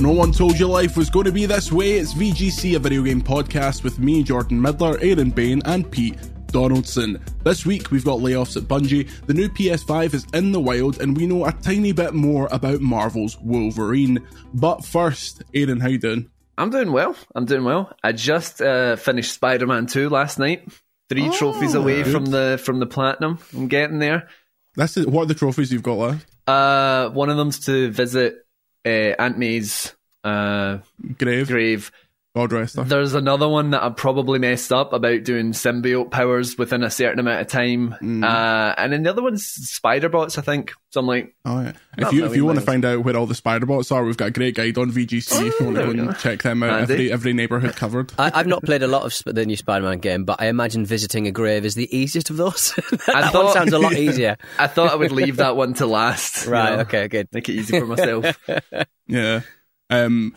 No One Told You Life Was Going to Be This Way. It's VGC, a video game podcast with me, Jordan Middler, Aaron Bayne, and Pete Donaldson. This week we've got layoffs at Bungie, the new PS5 is in the wild, and we know a tiny bit more about Marvel's Wolverine. But first, Aaron, how you doing? I'm doing well. I'm doing well. I just uh, finished Spider-Man 2 last night. Three oh, trophies away good. from the from the platinum. I'm getting there. That's it. What are the trophies you've got left? Uh, one of them's to visit uh, Aunt May's uh, grave. Grave. God rest her. There's another one that I probably messed up about doing symbiote powers within a certain amount of time, mm. uh, and then the other one's spider bots, I think. So I'm like, oh yeah. If you if you want to find out where all the spider bots are, we've got a great guide on VGC. Oh, if you want to go and check them out, Andy. every every neighborhood covered. I, have not played a lot of the new Spider-Man game, but I imagine visiting a grave is the easiest of those. I thought, one sounds a lot easier. I thought I would leave that one to last. Right. You know, okay. Good. Make it easy for myself. yeah. Um,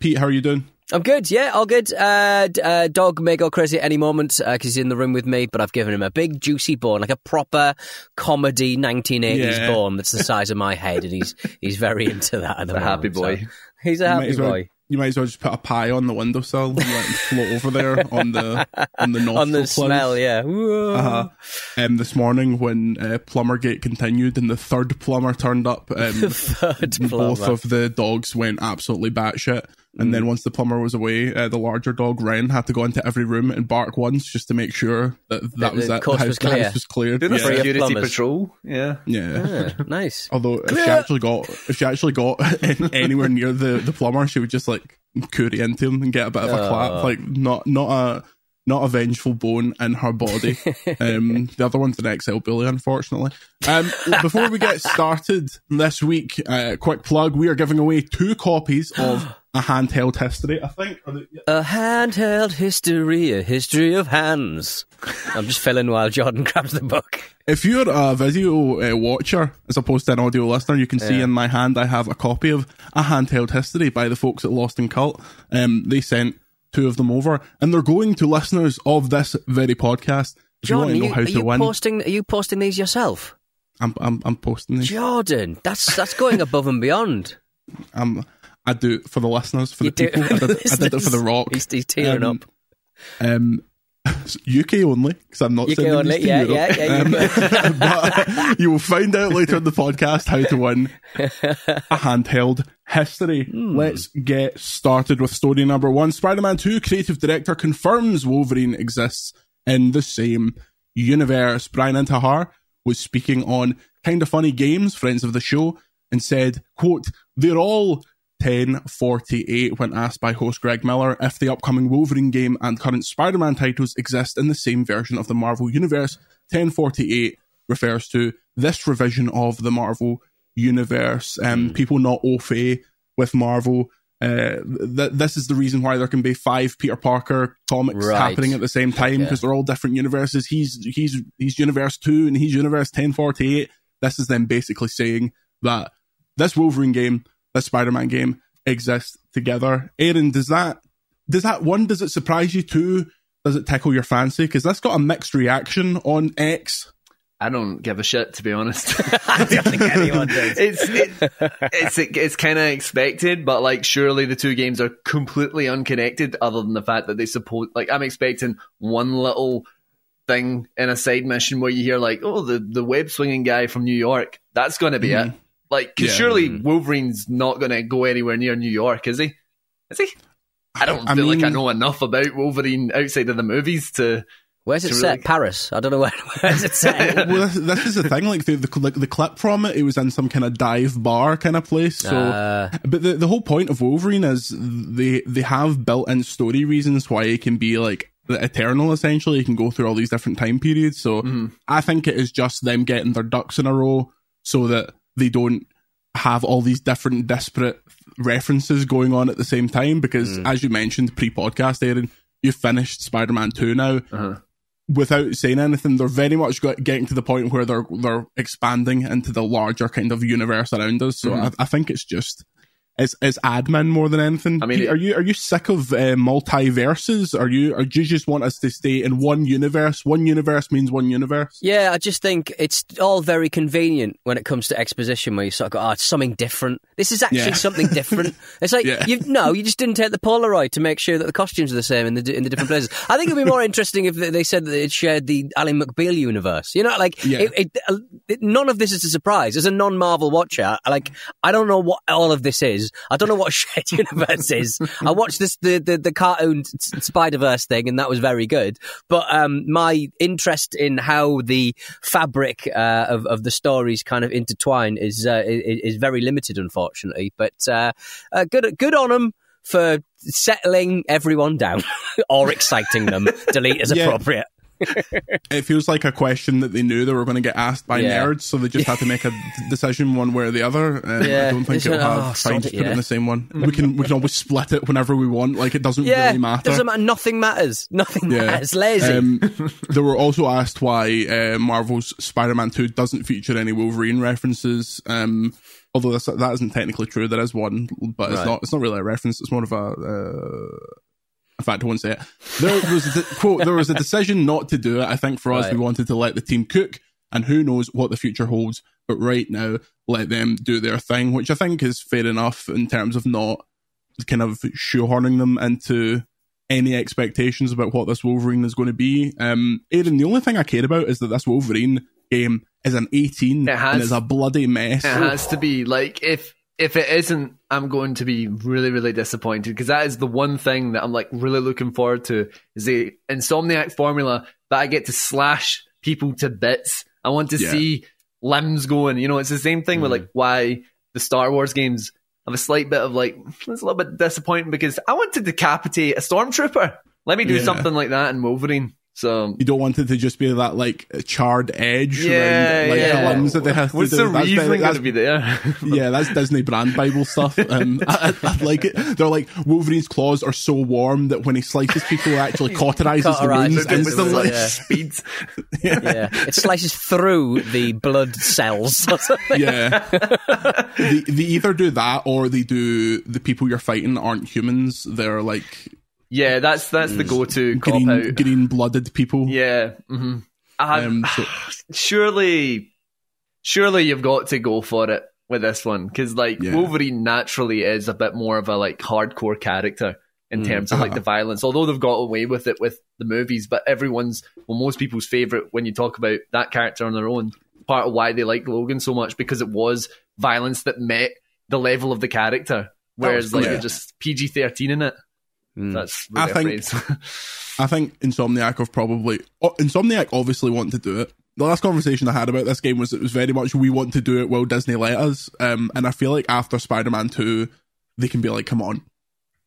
Pete, how are you doing? I'm good, yeah, all good. Uh, uh, dog may go crazy at any moment because uh, he's in the room with me, but I've given him a big juicy bone, like a proper comedy 1980s yeah. bone that's the size of my head, and he's he's very into that at the a moment. happy boy. So he's a happy well, boy. You might as well just put a pie on the windowsill and let him float over there on the on the on the smell. Yeah. Uh-huh. Um, this morning when uh, Plumbergate continued and the third plumber turned up, um, both of the dogs went absolutely batshit. And mm. then once the plumber was away, uh, the larger dog Ren had to go into every room and bark once just to make sure that that the, was that. The house, was clear. The house was cleared. Doing yeah. security patrol. Yeah, yeah, ah, nice. Although if she actually got if she actually got anywhere near the the plumber, she would just like curry into him and get a bit of a clap. Like not not a not a vengeful bone in her body. Um, the other one's an XL bully, unfortunately. Um, before we get started this week, uh, quick plug: we are giving away two copies of a handheld history, I think. A handheld history, a history of hands. I'm just filling while Jordan grabs the book. If you're a video uh, watcher as opposed to an audio listener, you can yeah. see in my hand I have a copy of a handheld history by the folks at Lost in Cult. Um, they sent two of them over, and they're going to listeners of this very podcast. If Jordan, you, are you win, posting? Are you posting these yourself? I'm, I'm, I'm posting these. Jordan, that's that's going above and beyond. I'm I do it for the listeners, for you the people. I did, I did, it for the rock. He's, he's tearing um, up. Um, UK only because I'm not UK only. yeah, Europe. Yeah, yeah, um, but you will find out later in the podcast how to win a handheld history. Hmm. Let's get started with story number one. Spider-Man 2 creative director confirms Wolverine exists in the same universe. Brian Intihar was speaking on Kind of Funny Games, friends of the show, and said, quote, they're all 1048 when asked by host Greg Miller if the upcoming Wolverine game and current Spider Man titles exist in the same version of the Marvel Universe. 1048 refers to this revision of the Marvel Universe. Um, mm. People not au fait with Marvel. Uh, th- this is the reason why there can be five Peter Parker comics right. happening at the same time because yeah. they're all different universes. He's he's he's Universe Two and he's Universe ten forty eight. This is them basically saying that this Wolverine game this Spider-Man game exist together. Aaron, does that does that one does it surprise you? Two, does it tickle your fancy? Because that's got a mixed reaction on X. I don't give a shit to be honest. I don't think anyone does. It's it, it's it's kind of expected, but like surely the two games are completely unconnected. Other than the fact that they support, like I'm expecting one little thing in a side mission where you hear like, oh, the the web swinging guy from New York. That's going to be mm-hmm. it. Like, cause yeah. surely mm. Wolverine's not going to go anywhere near New York, is he? Is he? I don't I feel mean, like I know enough about Wolverine outside of the movies to. Where's it set? Really... Paris. I don't know where. Where's it set? well, this, this, is the thing. Like the, the the clip from it, it was in some kind of dive bar kind of place. So, uh, but the the whole point of Wolverine is they they have built-in story reasons why it can be like eternal. Essentially, you can go through all these different time periods. So, mm-hmm. I think it is just them getting their ducks in a row so that they don't have all these different disparate references going on at the same time because mm. as you mentioned pre-podcast Aaron you've finished Spider-Man 2 now uh-huh. without saying anything they're very much getting to the point where they're they're expanding into the larger kind of universe around us so mm. I, I, think it's just it's it's admin more than anything. I mean, are you are you sick of uh, multiverses? Are you or do you just want us to stay in one universe? One universe means one universe. Yeah, I just think it's all very convenient when it comes to exposition, where you sort of go, "Oh, it's something different. This is actually Yeah. something different." It's like Yeah. you no, you just didn't take the Polaroid to make sure that the costumes are the same in the in the different places. I think it'd be more interesting if they said that it shared the Alan McBeal universe. You know, like Yeah. it, it, uh, it- none of this is a surprise. As a non-Marvel watcher, like I don't know what all of this is. I don't know what shared universe is. I watched this the the, the cartoon Spider Verse thing, and that was very good. But um, my interest in how the fabric uh, of of the stories kind of intertwine is uh, is, is very limited, unfortunately. But uh, uh, good good on them for settling everyone down or exciting them. Delete as Yeah. appropriate. It feels like a question that they knew they were going to get asked by Yeah. nerds, so they just had to make a decision one way or the other. Um, Yeah. I don't think it'll have oh, fine sod just it, put it in the same one. We can we can always split it whenever we want. Like it doesn't Yeah, really matter. doesn't matter. Nothing matters. Nothing Yeah. matters. Lazy. Um, they were also asked why uh, Marvel's Spider-Man 2 doesn't feature any Wolverine references. Um, although that's, that isn't technically true, there is one, but it's Right. not. It's not really a reference. It's more of a. Uh, in fact, I won't say it. There was a, quote. There was a decision not to do it. I think for us, Right. we wanted to let the team cook, and who knows what the future holds. But right now, let them do their thing, which I think is fair enough in terms of not kind of shoehorning them into any expectations about what this Wolverine is going to be. Um, Aidan, the only thing I care about is that this Wolverine game is an 18 It has- and is a bloody mess. It has to be like if if it isn't, I'm going to be really really disappointed because that is the one thing that I'm like really looking forward to is the Insomniac formula that I get to slash people to bits. I want to Yeah. see limbs going. You know, it's the same thing with mm. like why the Star Wars games have a slight bit of like it's a little bit disappointing because I want to decapitate a stormtrooper. Let me do Yeah. something like that in Wolverine. So you don't want it to just be that like charred edge yeah, around like yeah. the limbs that they have What's to do. the That's reason going to be there? yeah, that's Disney brand Bible stuff. Um, I, I, I like it. They're like Wolverine's claws are so warm that when he slices people, it actually cauterizes the wounds them with instantly. the- yeah. speeds. yeah, it slices through the blood cells. Yeah, they, they either do that or they do the people you're fighting aren't humans. They're like Yeah, that's that's the go-to cop green out. green blooded people. Yeah. hmm Um, so- surely, surely you've got to go for it with this one because like Yeah. Wolverine naturally is a bit more of a like hardcore character in Mm. terms of like the violence. Although they've got away with it with the movies, but everyone's well, most people's favorite when you talk about that character on their own. Part of why they like Logan so much because it was violence that met the level of the character. Whereas like yeah. just PG thirteen in it. Mm. That's I think- phrase. I think Insomniac have probably oh, Insomniac obviously want to do it. The last conversation I had about this game was it was very much we want to do it while Disney let us. Um, and I feel like after Spider-Man Two, they can be like, come on,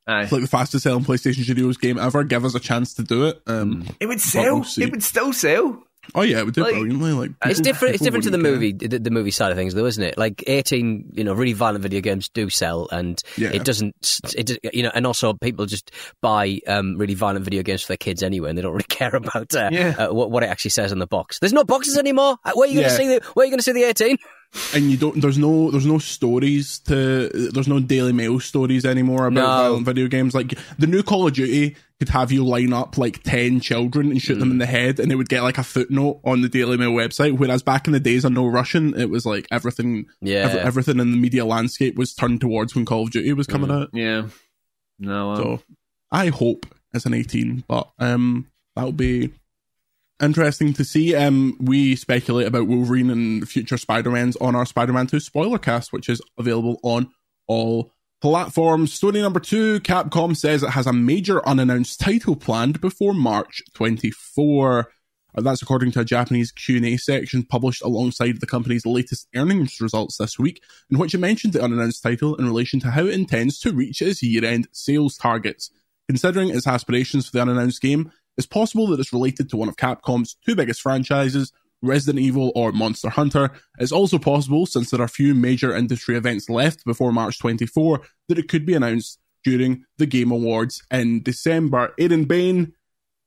Aye. it's like the fastest selling PlayStation Studios game ever. Give us a chance to do it. Um, It would sell. we'll it would still sell. Oh yeah, it would do Like, brilliantly. Like It's different. It's different to the wouldn't movie, the, the movie side of things, though, isn't it? Like eighteen, you know, really violent video games do sell, and Yeah. it doesn't. It you know, and also people just buy um, really violent video games for their kids anyway, and they don't really care about uh, Yeah. uh, what, what it actually says on the box. There's no boxes anymore. Uh, Where are you going to see the? Where are you going to see the eighteen? and you don't there's no there's no stories to there's no daily mail stories anymore about No. violent video games like the new call of duty could have you line up like 10 children and shoot them Mm. in the head and it would get like a footnote on the daily mail website whereas back in the days of no russian it was like everything Yeah. every- everything in the media landscape was turned towards when call of duty was coming out Yeah. No. Um, so i hope it's an 18 but um that'll be interesting to see. Um, we speculate about Wolverine and future Spider-Mans on our Spider-Man 2 spoiler cast, which is available on all platforms. Story number two, Capcom says it has a major unannounced title planned before March 24. Uh, That's according to a Japanese Q&A section published alongside the company's latest earnings results this week, in which it mentioned the unannounced title in relation to how it intends to reach its year-end sales targets. Considering its aspirations for the unannounced game, it's possible that it's related to one of Capcom's two biggest franchises, Resident Evil or Monster Hunter. It's also possible, since there are few major industry events left before March 24, that it could be announced during the Game Awards in December. Aaron Bayne,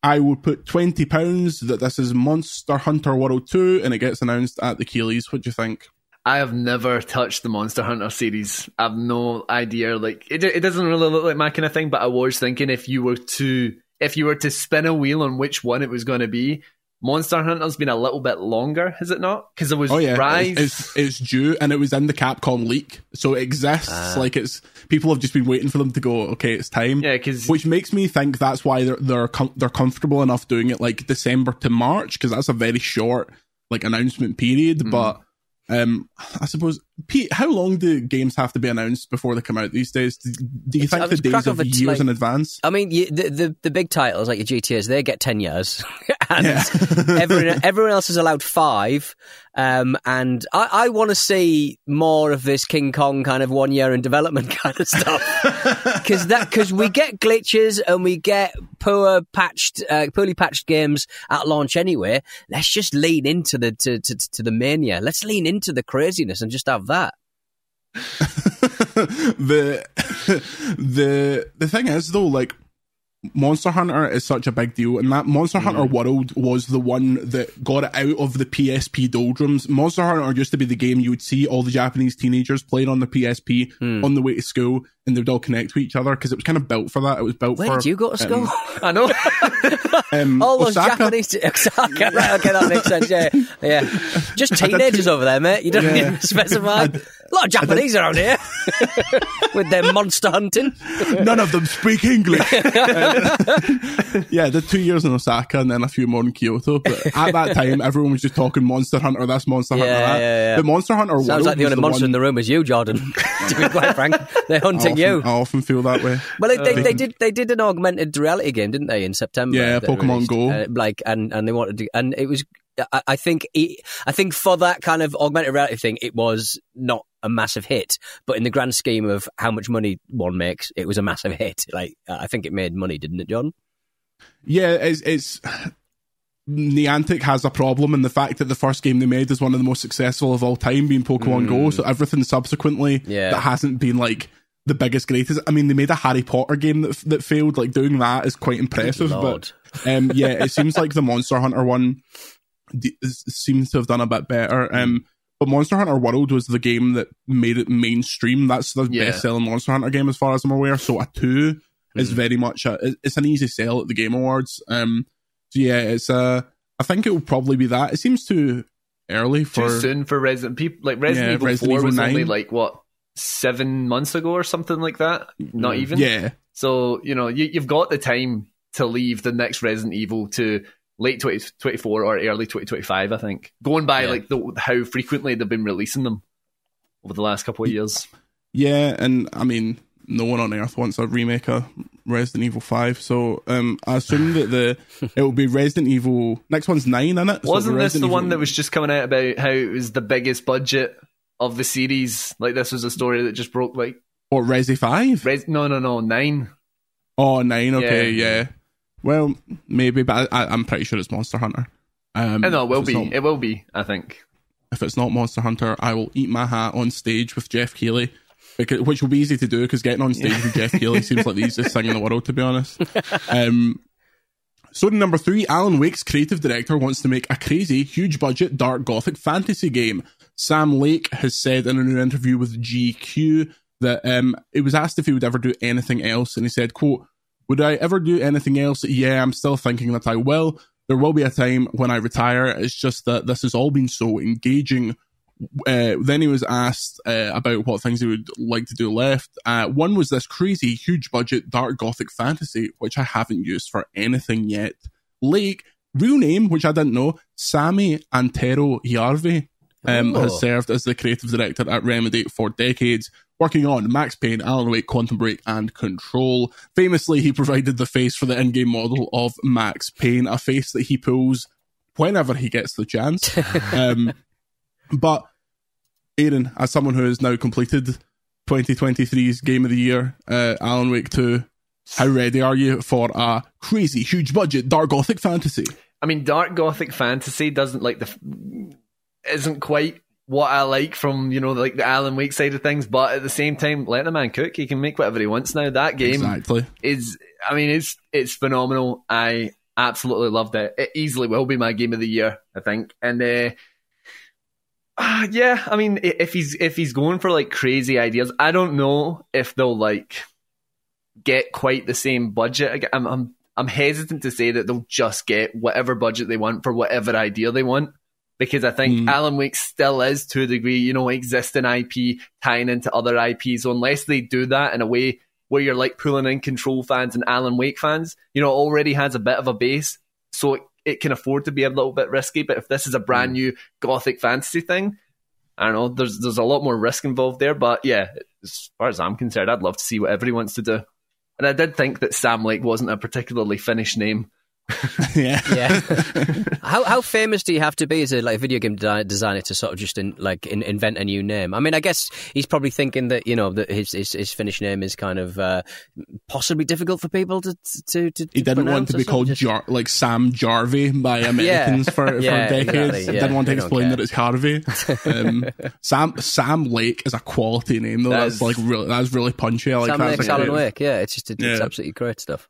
I would put £20 that this is Monster Hunter World 2 and it gets announced at the Keighleys. What do you think? I have never touched the Monster Hunter series. I've no idea. Like it, it doesn't really look like my kind of thing. But I was thinking if you were to if you were to spin a wheel on which one it was going to be, Monster Hunter's been a little bit longer, has it not? Because it was oh yeah, Rise. It's, it's, it's due, and it was in the Capcom leak, so it exists. Ah. like it's people have just been waiting for them to go. Okay, it's time. Yeah, because which makes me think that's why they're they're com- they're comfortable enough doing it like December to March because that's a very short like announcement period. Hmm. But um, I suppose Pete, how long do games have to be announced before they come out these days? Do, do you It's- I think the days of years like- in advance? I mean, you, the, the the big titles like your GTA's, they get ten years, and Yeah. everyone everyone else is allowed five. Um, and I, I want to see more of this King Kong kind of one year in development kind of stuff because that because we get glitches and we get poor patched, uh, poorly patched games at launch anyway. Let's just lean into the to, to, to the mania. Let's lean into the craziness and just have that. the the the thing is though, like Monster Hunter is such a big deal, and that Monster Hunter mm. World was the one that got it out of the PSP doldrums. Monster Hunter used to be the game you would see all the Japanese teenagers playing on the PSP hmm. on the way to school, and they would all connect to each other because it was kind of built for that. It was built Where for. did you go to school? I know. Um, All those Osaka. Japanese Osaka, right? Okay, that makes sense. Yeah, yeah. Just teenagers over there, mate. You don't Yeah. need to specify. a lot of Japanese around here with their monster hunting. None of them speak English. yeah, the two years in Osaka and then a few more in Kyoto. But at that time, everyone was just talking Monster Hunter. That's Monster Hunter. Yeah, that. yeah, yeah. The Monster Hunter Sounds like the only monster one- in the room is you, Jordan. to be quite frank, they're hunting often, you. I often feel that way. Well, they, they, they did they did an augmented reality game, didn't they, in September? Yeah, Pokemon released. Go. Uh, like, and and they wanted to, and it was. I, I think it, I think for that kind of augmented reality thing, it was not a massive hit. But in the grand scheme of how much money one makes, it was a massive hit. Like, I think it made money, didn't it, John? Yeah, it's, it's Niantic has a problem in the fact that the first game they made is one of the most successful of all time, being Pokemon Go. So everything subsequently Yeah. that hasn't been like the biggest, greatest. I mean, they made a Harry Potter game that that failed. Like doing that is quite impressive. But um, yeah, it seems like the Monster Hunter one d- seems to have done a bit better. Um, but Monster Hunter World was the game that made it mainstream. That's the Yeah. best selling Monster Hunter game as far as I'm aware. So a two is very much a, it's an easy sell at the Game Awards. Um, so yeah, it's uh, I think it will probably be that. It seems too early for Too soon for Resident people like Resident Yeah, Evil Resident Four Evil was only like what seven months ago or something like that. Not even. Yeah, So you know you, you've got the time to leave the next Resident Evil to late 2024 or early 2025. I think going by Yeah. like the, how frequently they've been releasing them over the last couple of years. yeah, and I mean, no one on earth wants a remake of Resident Evil Five. So um, I assume that the it will be Resident Evil. Next one's nine, in it? Wasn't this the Evil- one that was just coming out about how it was the biggest budget of the series? Like this was a story that just broke like What Resi Five? Res- no no no nine. Oh, nine. Okay, Yeah. yeah. Well, maybe, but I, I'm pretty sure it's Monster Hunter. Um, know it will be. not- It will be. I think. if it's not Monster Hunter, I will eat my hat on stage with Geoff Keighley, because, which will be easy to do because getting on stage with Geoff Keighley seems like the easiest thing in the world, to be honest. Um, story number three Alan Wake's creative director wants to make a crazy, huge budget, dark gothic fantasy game. Sam Lake has said in a new interview with GQ that um, it was asked if he would ever do anything else, and he said, quote, would I ever do anything else? Yeah, I'm still thinking that I will. There will be a time when I retire. It's just that this has all been so engaging. Uh, then he was asked uh, about what things he would like to do left. Uh, one was this crazy, huge budget, dark gothic fantasy, which I haven't used for anything yet. Lake, real name, which I didn't know, Sami Antero Järvi, um, Oh. has served as the creative director at Remedy for decades, working on Max Payne, Alan Wake, Quantum Break, and Control. Famously, he provided the face for the in-game model of Max Payne, a face that he pulls whenever he gets the chance. um, but Aaron, as someone who has now completed 2023's Game of the Year, uh, Alan Wake 2, how ready are you for a crazy, huge budget, dark gothic fantasy? I mean, dark gothic fantasy doesn't like the isn't quite what I like from you know like the Alan Wake side of things, but at the same time, let the man cook. He can make whatever he wants now. That game Exactly. is, I mean, it's it's phenomenal. I absolutely loved it. It easily will be my game of the year, I think. And uh, Uh, yeah, I mean, if he's if he's going for like crazy ideas, I don't know if they'll like get quite the same budget. I'm I'm I'm hesitant to say that they'll just get whatever budget they want for whatever idea they want. Because I think mm. Alan Wake still is to a degree, you know, existing IP tying into other IPs. So unless they do that in a way where you're like pulling in Control fans and Alan Wake fans, you know, already has a bit of a base. So it, it can afford to be a little bit risky. But if this is a brand mm. new gothic fantasy thing, I don't know, there's there's a lot more risk involved there. But yeah, as far as I'm concerned, I'd love to see whatever he wants to do. And I did think that Sam Lake wasn't a particularly finished name. yeah, yeah. how how famous do you have to be as a like video game designer to sort of just in, like in, invent a new name? I mean, I guess he's probably thinking that you know that his his, his Finnish name is kind of uh, possibly difficult for people to to. to he didn't want to be called just... Jar- like Sam Jarvey by Americans yeah. for, for decades. Exactly, yeah. Didn't want to explain that it's Harvey. Um, Sam Sam Lake is a quality name though. That's, like really that's really punchy. I like Sam. Lake, Alan Wake. Yeah, it's just it's absolutely great stuff.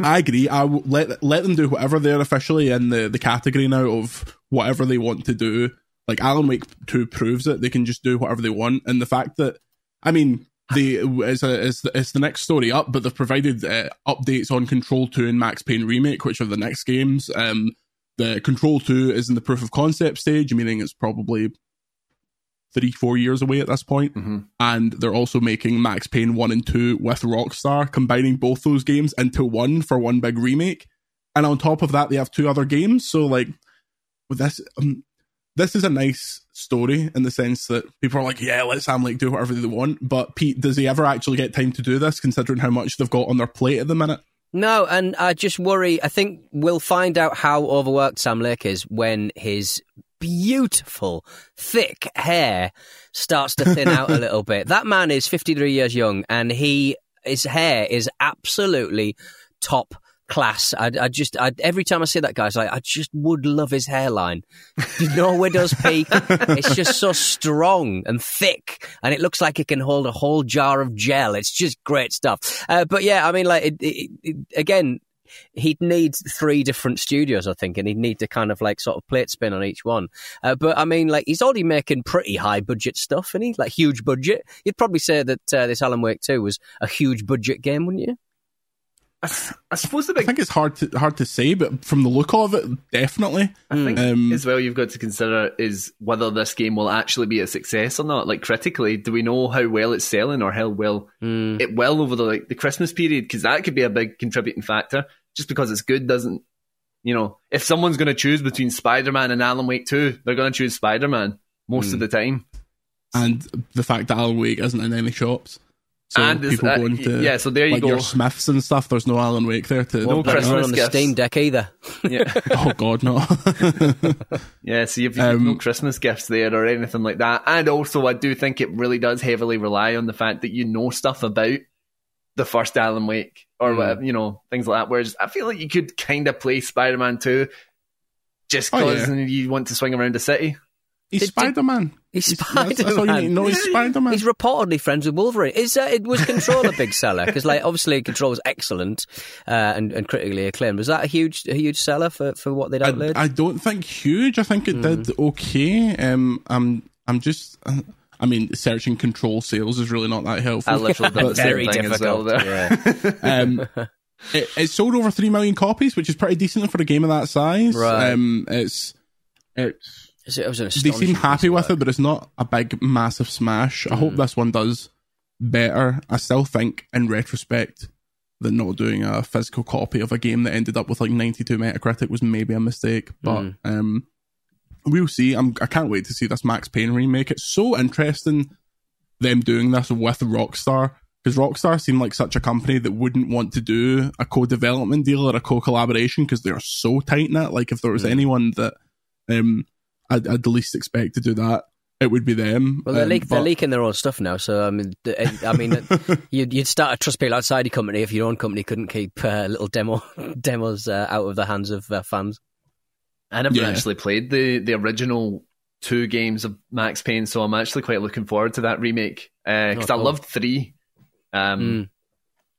I agree. I w- let let them do whatever they're officially in the, the category now of whatever they want to do. Like Alan Wake Two proves it. They can just do whatever they want, and the fact that I mean, the is is the, it's the next story up, but they've provided uh, updates on Control Two and Max Payne remake, which are the next games. Um, the Control Two is in the proof of concept stage, meaning it's probably three, four years away at this point. Mm-hmm. And they're also making Max Payne 1 and 2 with Rockstar, combining both those games into one for one big remake. And on top of that, they have two other games. So, like, with this, um, this is a nice story in the sense that people are like, yeah, let Sam Lake do whatever they want. But Pete, does he ever actually get time to do this, considering how much they've got on their plate at the minute? No, and I just worry. I think we'll find out how overworked Sam Lake is when his beautiful, thick hair starts to thin out a little bit. That man is 53 years young and he, his hair is absolutely top class. I, I just, I, every time I see that guy, it's like, I just would love his hairline. no widow's peak. It's just so strong and thick, and it looks like it can hold a whole jar of gel. It's just great stuff. Uh, but yeah, I mean, like, it, it, it, again, he'd need three different studios, I think, and he'd need to kind of like sort of plate spin on each one. Uh, but I mean, like he's already making pretty high budget stuff, and he like huge budget. You'd probably say that uh, this Alan Wake Two was a huge budget game, wouldn't you? I, I suppose the big... I think it's hard to hard to say, but from the look of it, definitely. I think um, as well you've got to consider is whether this game will actually be a success or not. Like critically, do we know how well it's selling or how well mm. it will over the like the Christmas period? Because that could be a big contributing factor just because it's good doesn't, you know, if someone's going to choose between Spider Man and Alan Wake 2, they're going to choose Spider Man most mm. of hmm. the time. And the fact that Alan Wake isn't in any shops. So and people uh, going to yeah, so there you like go. Your Smiths and stuff. There's no Alan Wake there to no Christmas on the gifts. Steam Deck either. Yeah. oh God, no. yeah, so you've, um, no Christmas gifts there or anything like that. And also, I do think it really does heavily rely on the fact that you know stuff about the first Alan Wake or mm. whatever, you know, things like that. Whereas I feel like you could kind of play Spider Man 2 just because oh, yeah. you want to swing around the city. He's Spider Man. He's Spider Man. No, he's Spider Man. He's reportedly friends with Wolverine. Is uh, it was Control a big seller? Because like obviously Control was excellent uh, and, and critically acclaimed. Was that a huge a huge seller for, for what they'd outlaid? I, I don't think huge. I think it mm. did okay. Um, I'm I'm just. Uh, I mean, searching control sales is really not that helpful. I literally very difficult. Well yeah. um, it, it, sold over three million copies, which is pretty decent for a game of that size. Right. Um, it's it's. It, it they seem happy with it, but it's not a big, massive smash. Mm. I hope mm. this one does better. I still think, in retrospect, that not doing a physical copy of a game that ended up with like 92 Metacritic was maybe a mistake. But mm. um, we'll see. I'm, I can't wait to see this Max Payne remake. It's so interesting them doing this with Rockstar because Rockstar seemed like such a company that wouldn't want to do a co-development deal or a co-collaboration because they're so tight knit. Like if there was mm. anyone that um, I'd, I'd, least expect to do that, it would be them. Well, they're, um, leak, but... they're, leaking their own stuff now. So I mean, I mean, you'd, you'd start a trust people outside your company if your own company couldn't keep uh, little demo demos uh, out of the hands of uh, fans. I never yeah. actually played the the original two games of Max Payne, so I'm actually quite looking forward to that remake because uh, oh, cool. I loved three, um, mm.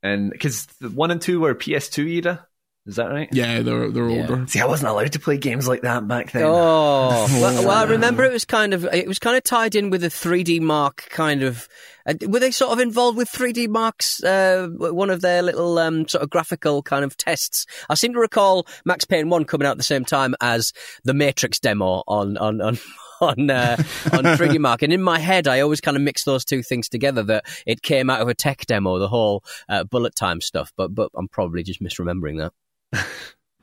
and because one and two were PS2 era, Is that right? Yeah, they're they're Yeah. older. See, I wasn't allowed to play games like that back then. Oh, well, well, I remember it was kind of it was kind of tied in with a 3DMark kind of. Uh, were they sort of involved with 3DMark's uh, one of their little um, sort of graphical kind of tests? I seem to recall Max Payne one coming out at the same time as the Matrix demo on on on. On uh, on 3DMark, and in my head, I always kind of mix those two things together. That it came out of a tech demo, the whole uh, bullet time stuff. But but I'm probably just misremembering that.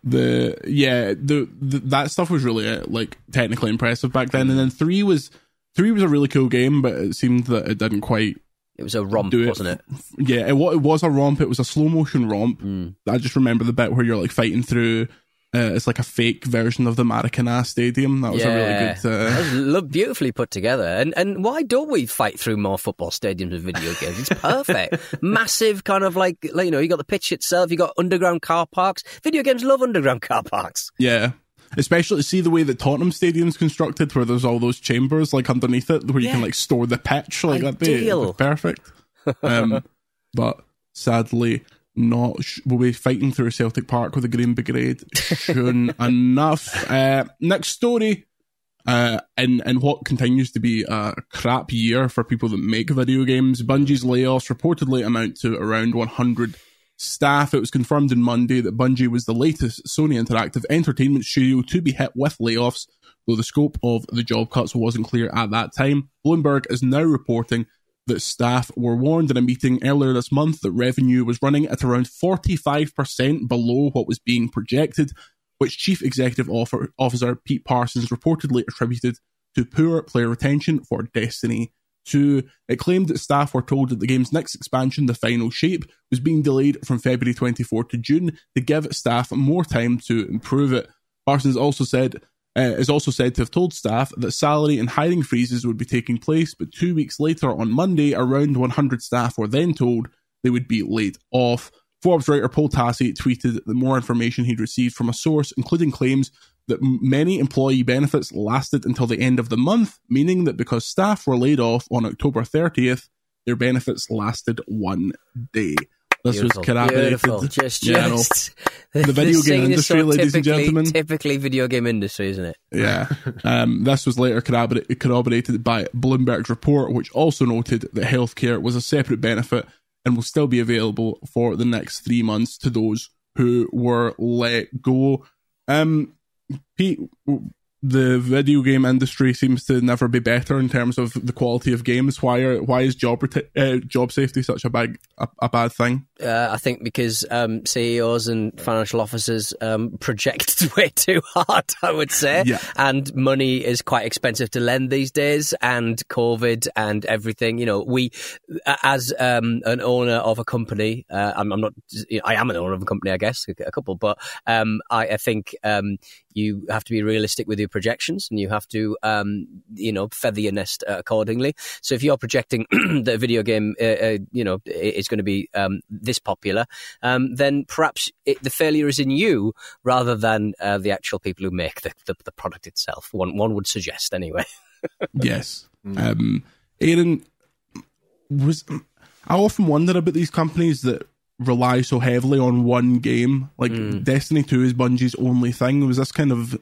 The yeah, the, the that stuff was really uh, like technically impressive back then. And then three was three was a really cool game, but it seemed that it didn't quite It was a romp, it. wasn't it? Yeah, it, it was a romp. It was a slow motion romp. Mm. I just remember the bit where you're like fighting through. Uh, it's like a fake version of the Maracana Stadium. That was a really good. Uh, That was beautifully put together. And and why don't we fight through more football stadiums with video games? It's perfect. Massive kind of like, like, you know, you got the pitch itself, you got underground car parks. Video games love underground car parks. Yeah. Especially see the way that Tottenham Stadium's constructed, where there's all those chambers like underneath it, where you can like store the pitch. Like that'd be, Ideal. that'd be perfect. Um, but sadly, not. Sh- we'll be fighting through Celtic Park with a Green Brigade soon enough. Uh, next story. Uh, in, in what continues to be a crap year for people that make video games, Bungie's layoffs reportedly amount to around 100 staff. It was confirmed on Monday that Bungie was the latest Sony Interactive Entertainment studio to be hit with layoffs, though the scope of the job cuts wasn't clear at that time. Bloomberg is now reporting that staff were warned in a meeting earlier this month that revenue was running at around 45% below what was being projected, which Chief Executive Officer Pete Parsons reportedly attributed to poor player retention for Destiny 2. It claimed that staff were told that the game's next expansion, The Final Shape, was being delayed from February 24 to June to give staff more time to improve it. Parsons also said uh, is also said to have told staff that salary and hiring freezes would be taking place, but two weeks later on Monday, around 100 staff were then told they would be laid off. Forbes writer Paul Tassi tweeted that more information he'd received from a source, including claims that many employee benefits lasted until the end of the month, meaning that because staff were laid off on October 30th, their benefits lasted one day. This Beautiful. was corroborated. Beautiful. Just, Yeah, just. The video game industry, ladies and gentlemen. Typically video game industry, isn't it? Yeah. Um, this was later corroborated by Bloomberg's report, which also noted that healthcare was a separate benefit and will still be available for the next three months to those who were let go. Um, Pete, the video game industry seems to never be better in terms of the quality of games. Why are why is job uh, job safety such a bad a, a bad thing? Uh, I think because um, CEOs and financial officers um, project way too hard, I would say. Yeah. And money is quite expensive to lend these days, and COVID and everything. You know, we, as um, an owner of a company, uh, I'm, I'm not, I am an owner of a company, I guess, a, couple, but um, I, I think um, you have to be realistic with your projections and you have to, um, you know, feather your nest accordingly. So if you're projecting that a video game, uh, uh, you know, is going to be um, this popular, um, then perhaps it, the failure is in you rather than uh, the actual people who make the, the, the product itself. One one would suggest anyway. Yes. Um, Aaron was. I often wonder about these companies that rely so heavily on one game. Like Destiny Two is Bungie's only thing. Was this kind of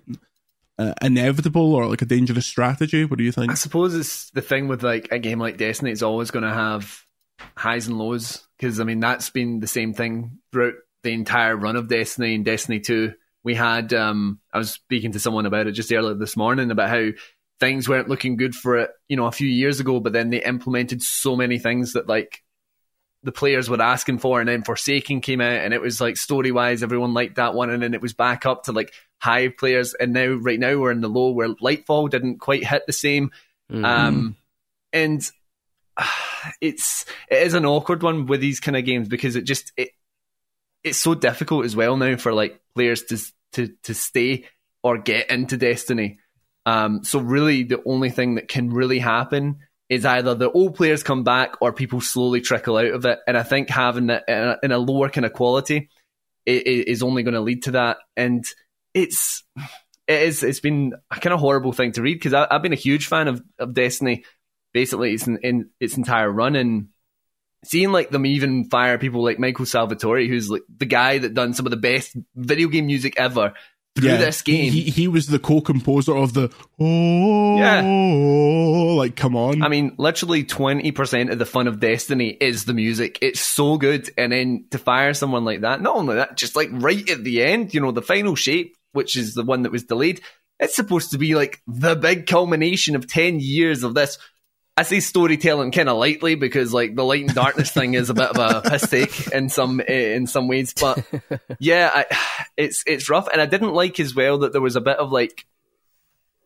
uh, inevitable or like a dangerous strategy? What do you think? I suppose it's the thing with like a game like Destiny. It's always going to have highs and lows because I mean that's been the same thing throughout the entire run of Destiny and Destiny Two. We had um, I was speaking to someone about it just earlier this morning about how things weren't looking good for it, you know, a few years ago, but then they implemented so many things that like the players were asking for, and then Forsaken came out, and it was like story wise, everyone liked that one, and then it was back up to like high players, and now right now we're in the low where Lightfall didn't quite hit the same, um, and it's it is an awkward one with these kind of games because it just it it's so difficult as well now for like players to to to stay or get into Destiny. Um, so really, the only thing that can really happen is either the old players come back or people slowly trickle out of it. And I think having it in a, lower kind of quality is only going to lead to that. And it's it is it's been a kind of horrible thing to read because I've been a huge fan of, of Destiny, basically its in, in its entire run, and seeing like them even fire people like Michael Salvatori, who's like the guy that done some of the best video game music ever through this game. He, he was the co-composer of the oh yeah. like come on. I mean, literally twenty percent of the fun of Destiny is the music. It's so good, and then to fire someone like that, not only that, just like right at the end, you know, the final shape, which is the one that was delayed. It's supposed to be like the big culmination of ten years of this I say storytelling kind of lightly because like the light and darkness thing is a bit of a piss take in some in some ways, but yeah, I, it's it's rough, and I didn't like as well that there was a bit of like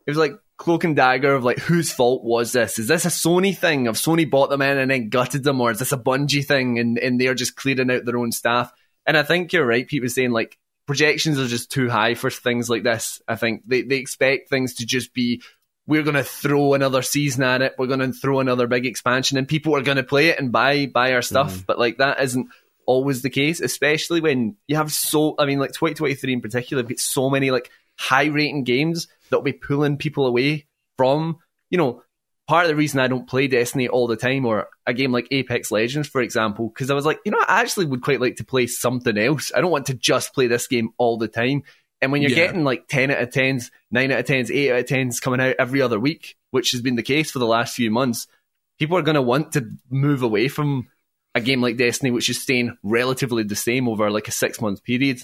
it was like cloak and dagger of like whose fault was this? Is this a Sony thing? Of Sony bought them in and then gutted them, or is this a Bungie thing and and they're just clearing out their own staff? And I think you're right, people saying like projections are just too high for things like this. I think they they expect things to just be we're going to throw another season at it. We're going to throw another big expansion, and people are going to play it and buy buy our stuff. Mm. But like that isn't always the case, especially when you have so. I mean, like 2023 in particular, got so many like high rating games that will be pulling people away from. You know, part of the reason I don't play Destiny all the time, or a game like Apex Legends, for example, because I was like, you know, I actually would quite like to play something else. I don't want to just play this game all the time. And when you're yeah. getting like 10 out of 10s, 9 out of 10s, 8 out of 10s coming out every other week, which has been the case for the last few months, people are going to want to move away from a game like Destiny, which is staying relatively the same over like a six month period.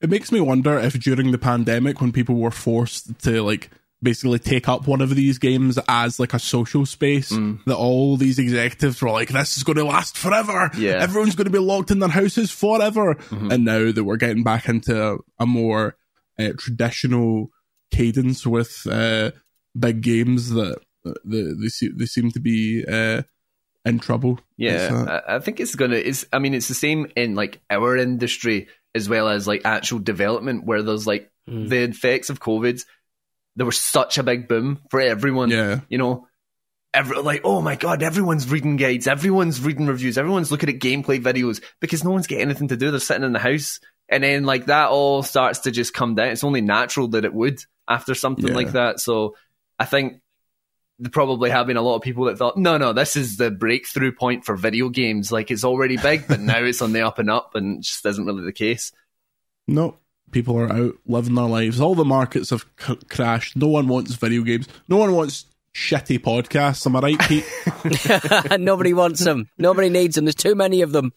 It makes me wonder if during the pandemic, when people were forced to like basically take up one of these games as like a social space mm. that all these executives were like this is going to last forever yeah everyone's going to be locked in their houses forever mm-hmm. and now that we're getting back into a more uh, traditional cadence with uh, big games that they, they, they seem to be uh, in trouble yeah I think it's gonna it's i mean it's the same in like our industry as well as like actual development where there's like mm. the effects of covid there was such a big boom for everyone. Yeah. You know, every, like, oh my God, everyone's reading guides, everyone's reading reviews, everyone's looking at gameplay videos because no one's getting anything to do. They're sitting in the house. And then, like, that all starts to just come down. It's only natural that it would after something yeah. like that. So I think there probably have been a lot of people that thought, no, no, this is the breakthrough point for video games. Like, it's already big, but now it's on the up and up, and just isn't really the case. No, people are out living their lives. All the markets have c- crashed. No one wants video games. No one wants shitty podcasts. Am I right, Pete? Nobody wants them. Nobody needs them. There's too many of them.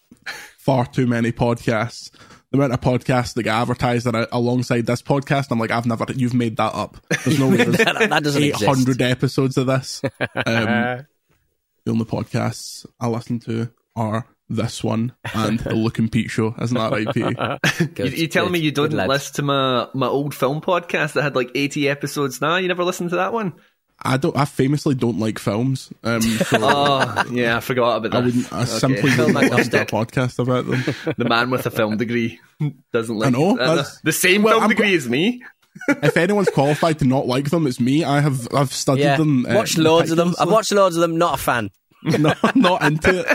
Far too many podcasts. The amount of podcasts that get advertised that alongside this podcast, I'm like, I've never. You've made that up. There's no way. that, that doesn't 800 exist. episodes of this. Um, the only podcasts I listen to are this one and the Luke and Pete show. Isn't that right, Pete? you, you telling me you don't listen to my, my old film podcast that had like 80 episodes now? You never listened to that one? I don't. I famously don't like films. Um, so oh, yeah, I forgot about that. I wouldn't. I okay. simply wouldn't listen to a podcast about them. The man with a film degree doesn't like. I know uh, the same well, film I'm, degree as me. if anyone's qualified to not like them, it's me. I have. I've studied yeah. them. Uh, watched loads of them. I've watched loads of them. Not a fan. no, not into it.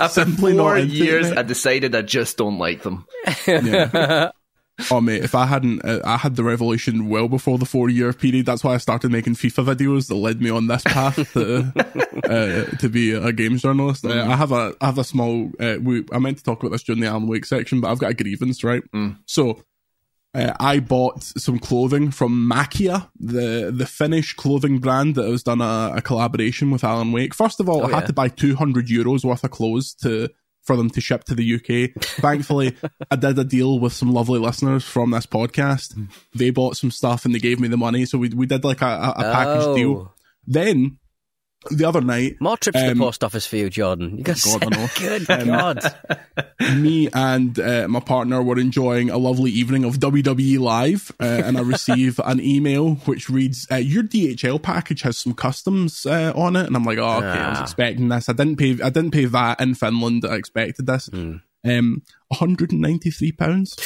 After Simply four not into years, it, I decided I just don't like them. Yeah. oh mate, if I hadn't, uh, I had the revolution well before the four year period. That's why I started making FIFA videos that led me on this path to uh, to be a games journalist. Uh, mm. I have a I have a small. Uh, we, I meant to talk about this during the Alan Wake section, but I've got a grievance, right? Mm. So uh, I bought some clothing from Makia, the the Finnish clothing brand that has done a, a collaboration with Alan Wake. First of all, oh, I had to buy 200 euros worth of clothes to for them to ship to the UK. Thankfully, I did a deal with some lovely listeners from this podcast. They bought some stuff and they gave me the money, so we we did like a, a, a package oh. deal. Then the other night. More trips um, to the um, post office for you, Jordan. You got God, I know. Good um, God. Me and uh, my partner were enjoying a lovely evening of WWE Live, uh, and I receive an email which reads, uh, "Your DHL package has some customs uh, on it," and I'm like, "Oh, okay, ah. I was ah. expecting this. I didn't pay. I didn't pay that in Finland. I expected this." Mm. Um, 193 pounds.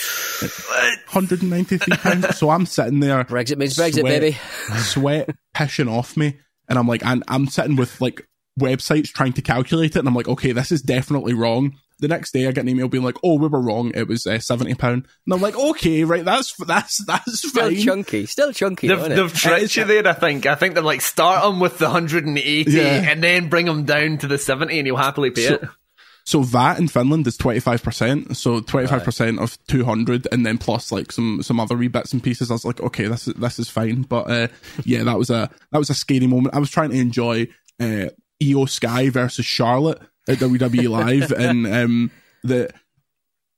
193 pounds. So I'm sitting there. Brexit means Brexit, sweat, baby. sweat pissing off me and I'm like, and I'm sitting with like websites trying to calculate it, and I'm like, okay, this is definitely wrong. the next day I get an email being like, "Oh, we were wrong. It was uh, seventy pound." And I'm like, "Okay, right, that's that's that's Still fine." chunky. Still chunky. They've, isn't they've tricked you there, I think. I think they're like, start them with the 180 Yeah. and then bring them down to the 70 and you'll happily pay So- it. So VAT in Finland is twenty five percent. So twenty five percent of two hundred, and then plus like some some other wee bits and pieces. I was like, okay, this is this is fine. But uh, yeah, that was a that was a scary moment. I was trying to enjoy uh, Iyo Sky versus Charlotte at WWE Live, and um, the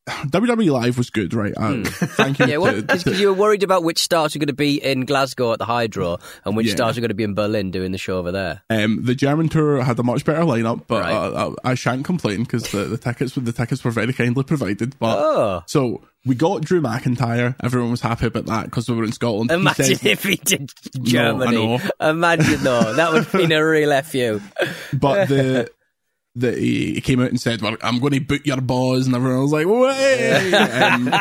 WWE Live was good, right? Uh, Thank you. Hmm. Yeah, well, to- because you were worried about which stars were going to be in Glasgow at the Hydro and which Yeah. stars were going to be in Berlin doing the show over there. Um, the German tour had a much better lineup, but Right. uh, I, I shan't complain because the, the tickets the tickets were very kindly provided. But Oh. so we got Drew McIntyre. Everyone was happy about that because we were in Scotland. He Imagine said- if he did Germany. know. Imagine though, that would have been a real fu. but the the he came out and said, "Well, I'm going to boot your balls," and everyone was like, "Way!" um,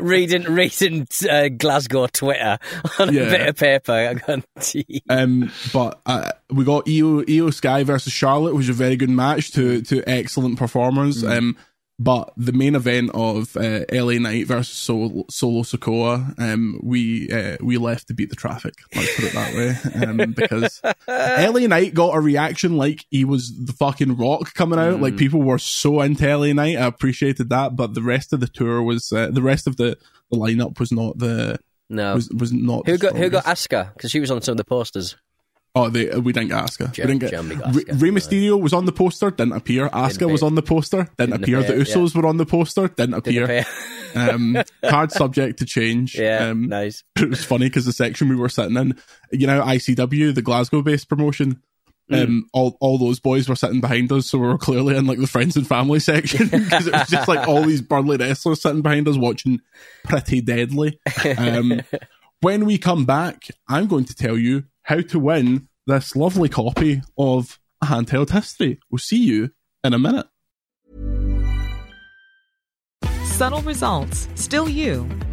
reading reading uh, Glasgow Twitter on a bit of paper. Gee. um, but uh, we got Iyo Iyo Sky versus Charlotte, which was a very good match. To to excellent performers. Mm. Um, but the main event of uh, LA Knight versus Solo, Solo Sikoa, um, we uh, we left to beat the traffic. Let's put it that way, um, because LA Knight got a reaction like he was the fucking Rock coming out. Mm. Like people were so into LA Knight. I appreciated that, but the rest of the tour was uh, the rest of the, the lineup was not the No. was was not. Who got who got. Asuka? Because she was on some of the posters. Oh, they, we didn't get Asuka. Jam- we didn't get Jamie got Re- Asuka, Rey. Mysterio was on the poster, didn't appear. Asuka was on the poster, didn't, Didn't appear. appear, The Usos were on the poster, didn't Didn't appear. appear. um, card subject to change. yeah, um, nice. it was funny because the section we were sitting in, you know, ICW, the Glasgow based promotion. Mm. Um, all all those boys were sitting behind us, so we were clearly in like the friends and family section because it was just like all these burly wrestlers sitting behind us watching Pretty Deadly. Um, when we come back, I'm going to tell you how to win this lovely copy of a handheld history. We'll see you in a minute. Subtle results, still you,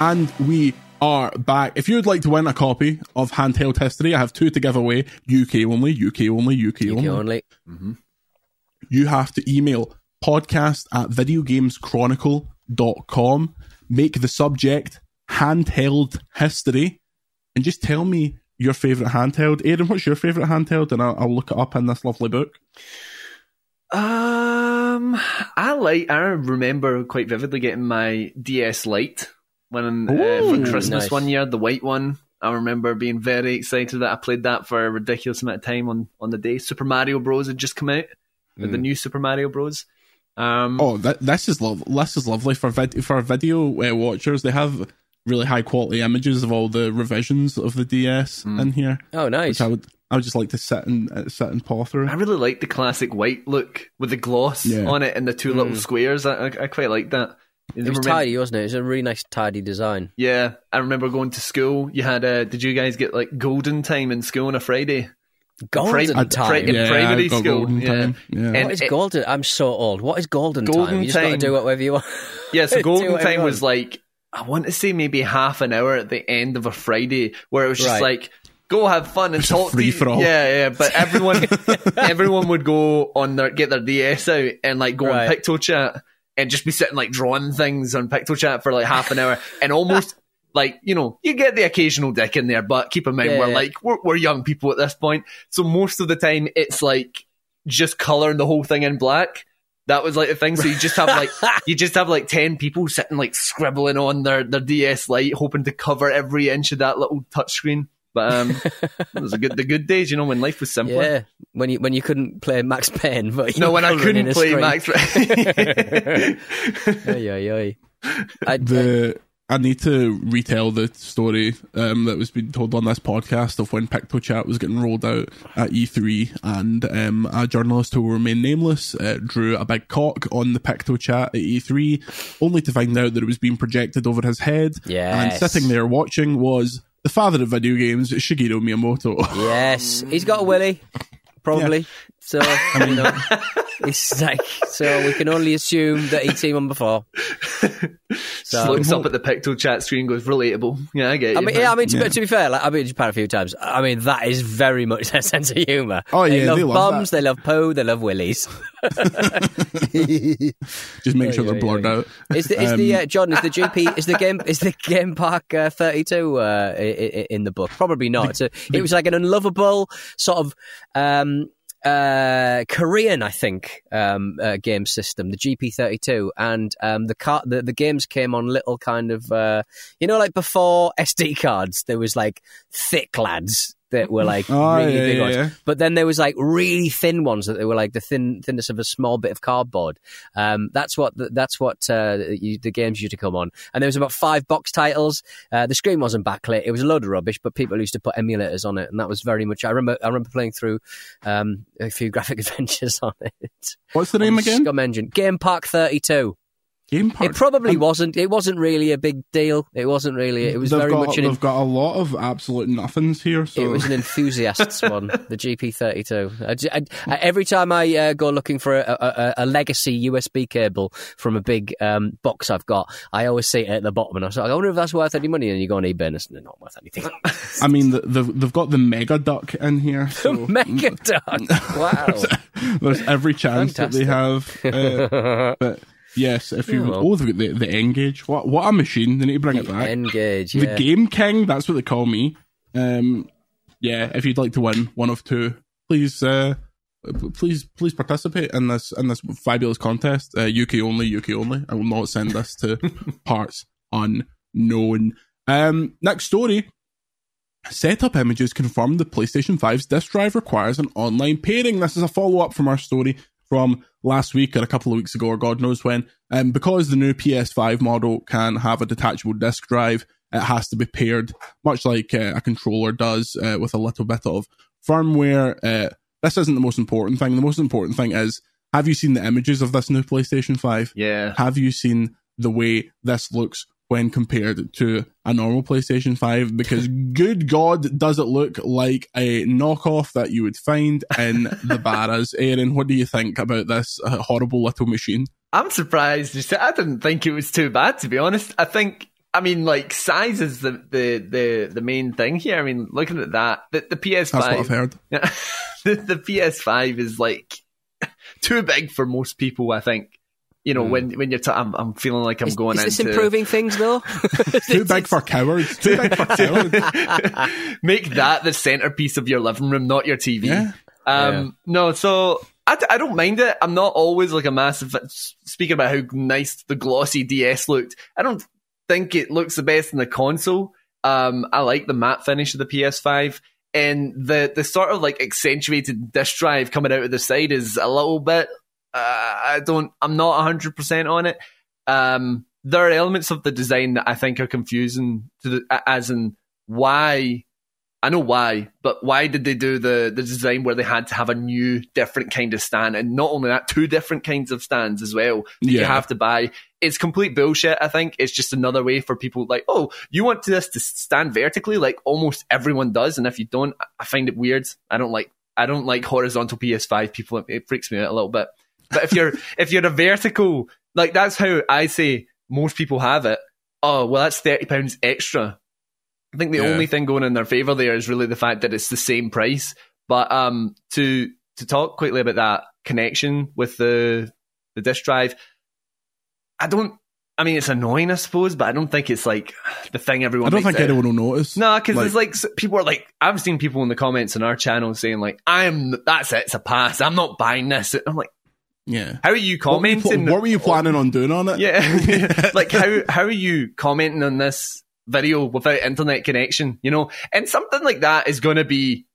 And we are back. If you would like to win a copy of Handheld History, I have two to give away. UK only, UK only, UK, UK only. only. You have to email podcast at videogameschronicle.com. Make the subject handheld history and just tell me your favourite handheld. Aidan, what's your favourite handheld? And I'll, I'll look it up in this lovely book. Um, I like. I remember quite vividly getting my DS Lite when uh, for Christmas nice. one year, the white one. I remember being very excited that I played that for a ridiculous amount of time on on the day. Super Mario Bros had just come out, the new Super Mario Bros. Um, Oh, that, this is lo- this is lovely for vid- for video uh, watchers. They have really high quality images of all the revisions of the DS in here. Oh, nice. Which I would I would just like to sit and uh, sit and paw through. I really like the classic white look with the gloss Yeah. on it and the two little squares. I, I, I quite like that. It was tidy, wasn't it? It was a really nice, tidy design. Yeah, I remember going to school. You had uh, did you guys get like golden time in school on a Friday? Golden Pri- time. pri- in Yeah, primary I've got school. golden yeah. time. Yeah. And what is it- golden? I'm so old. What is golden, Golden time? You just got to do whatever you want. Yeah, so golden time was like I want to say maybe half an hour at the end of a Friday where it was just Right. like go have fun and It's talk to free you. for all. Yeah, yeah. But everyone everyone would go on their get their DS out and like go Right. on Picto Chat and just be sitting like drawing things on Picto Chat for like half an hour and almost like you know you get the occasional dick in there, but keep in mind Yeah, we're yeah. like we're, we're young people at this point, so most of the time it's like just coloring the whole thing in black. That was like the thing. So you just have like you just have like ten people sitting like scribbling on their, their DS light, hoping to cover every inch of that little touchscreen. But um, it was a good the good days, you know, when life was simpler. Yeah, when you when you couldn't play Max Payne, but you No, when I couldn't play screen. Max. Oy, oy, oy. I, the I need to retell the story um, that was being told on this podcast of when PictoChat was getting rolled out at E3, and um, a journalist who will remain nameless uh, drew a big cock on the PictoChat at E3, only to find out that it was being projected over his head. And sitting there watching was the father of video games, Shigeru Miyamoto. yes, he's got a willy, probably. So you know, it's like so we can only assume that he'd seen one before. Just looks up at the Picto chat screen, goes relatable. Yeah, I get you. I mean, man. yeah, I mean, to, Yeah. to be fair, like, I've been to Japan a few times. I mean, that is very much their sense of humour. Oh, they yeah, love they love bums, that. they love Poe, they love willies. Just make sure Yeah, they're yeah, blurred yeah. out. Is the, is the uh, John? Is the GP? Is the game? Is the Game Park uh, Thirty Two uh, i- i- in the book? Probably not. It's a, it was like an unlovable sort of. Um, uh, Korean, I think, um, uh, game system, the GP32, and um, the car, the, the games came on little kind of, uh, you know, like before SD cards, there was like thick lads that were like Oh, really yeah, big yeah, ones, yeah. but then there was like really thin ones that they were like the thin thinness of a small bit of cardboard. Um, that's what the, that's what uh, you, the games used to come on, and there was about five box titles. Uh, the screen wasn't backlit; it was a load of rubbish, but people used to put emulators on it, and that was very much. I remember I remember playing through um, a few graphic adventures on it. What's the name again? SCUMM Engine Game Park Thirty Two. It probably wasn't. It wasn't really a big deal. It wasn't really. It was very got, much an. They've got a lot of absolute nothings here. So It was an enthusiasts one, the GP32. I, I, every time I uh, go looking for a, a, a legacy USB cable from a big um, box I've got, I always see it at the bottom, and I was like, I wonder if that's worth any money. And you go on eBay, and it's not worth anything. I mean, th- they've they've got the Mega Duck in here. So Mega Duck. Wow. there's every chance that they have. Uh, but yes, if you Yeah, well. oh, got the the N-Gage. What what a machine! They need to bring it back. N-Gage. The Yeah. Game King. That's what they call me. Um, yeah. If you'd like to win one of two, please. Uh, Please, please participate in this in this fabulous contest. Uh, UK only, UK only. I will not send this to parts unknown. Um, next story. Setup images confirm the PlayStation 5's disk drive requires an online pairing. This is a follow up from our story from last week or a couple of weeks ago, or God knows when. Um, because the new PS5 model can have a detachable disk drive, it has to be paired, much like uh, a controller does, uh, with a little bit of firmware. Uh, this isn't the most important thing. The most important thing is have you seen the images of this new PlayStation 5? yeah. have you seen the way this looks when compared to a normal PlayStation 5? Because good God, does it look like a knockoff that you would find in the Barras? Aaron, what do you think about this uh, horrible little machine? I'm surprised. You said- I didn't think it was too bad, to be honest. I think, I mean, like size is the the the, the main thing here. I mean, looking at that, the, the PS5, That's what I've heard. the, the PS5 is like too big for most people. I think. You know, when when you're, t- I'm, I'm feeling like I'm Is, going is this into improving things though? Too big for cowards. Too big for cowards. make that the centerpiece of your living room, not your TV. Yeah. Um, no, so I, d- I don't mind it. I'm not always like a massive speaking about how nice the glossy DS looked. I don't think it looks the best in the console. Um, I like the matte finish of the PS5 and the the sort of like accentuated disk drive coming out of the side is a little bit. Uh, I don't. I'm not 100 percent on it. Um, there are elements of the design that I think are confusing to the, as in why I know why, but why did they do the, the design where they had to have a new, different kind of stand? And not only that, two different kinds of stands as well that you have to buy. It's complete bullshit, I think. It's just another way for people like, oh, you want this to stand vertically like almost everyone does. And if you don't, I find it weird. I don't like, I don't like horizontal PS5 people. It, it freaks me out a little bit. But if you're, if you're a vertical, like that's how I say most people have it. Oh, well, that's 30 pounds extra. I think the Yeah. only thing going in their favor there is really the fact that it's the same price. But um, to to talk quickly about that connection with the the disk drive, I don't I mean, it's annoying, I suppose, but I don't think it's like the thing everyone. I don't think it- anyone will notice. No, because Like- it's like people are like, I've seen people in the comments on our channel saying like, "I'm that's it, it's a pass. I'm not buying this." I'm like, Yeah. how are you What were you, pl- commenting? what were you planning on doing on it? Yeah, like how how are you commenting on this video without internet connection? You know, and something like that is going to be.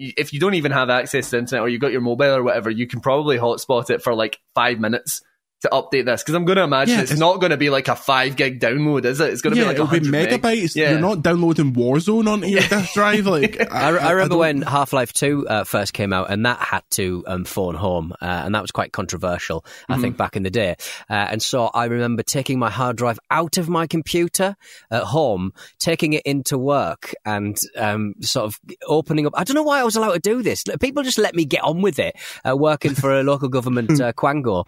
If you don't even have access to internet or you've got your mobile or whatever, you can probably hotspot it for like five minutes to update this. Because I'm going to imagine Yeah, it's, it's- not going to be like a five gig download, is it? It's going to yeah, be like it'll be 100 meg. megabytes. Yeah. You're not downloading Warzone onto your disk drive. Like I, I remember don't- when Half Life 2 uh, first came out, and that had to um, phone home, uh, and that was quite controversial, I think, back in the day. Uh, and so I remember taking my hard drive out of my computer at home, taking it into work, and um, sort of opening up. I don't know why I was allowed to do this. People just let me get on with it, uh, working for a local government, uh, Quango,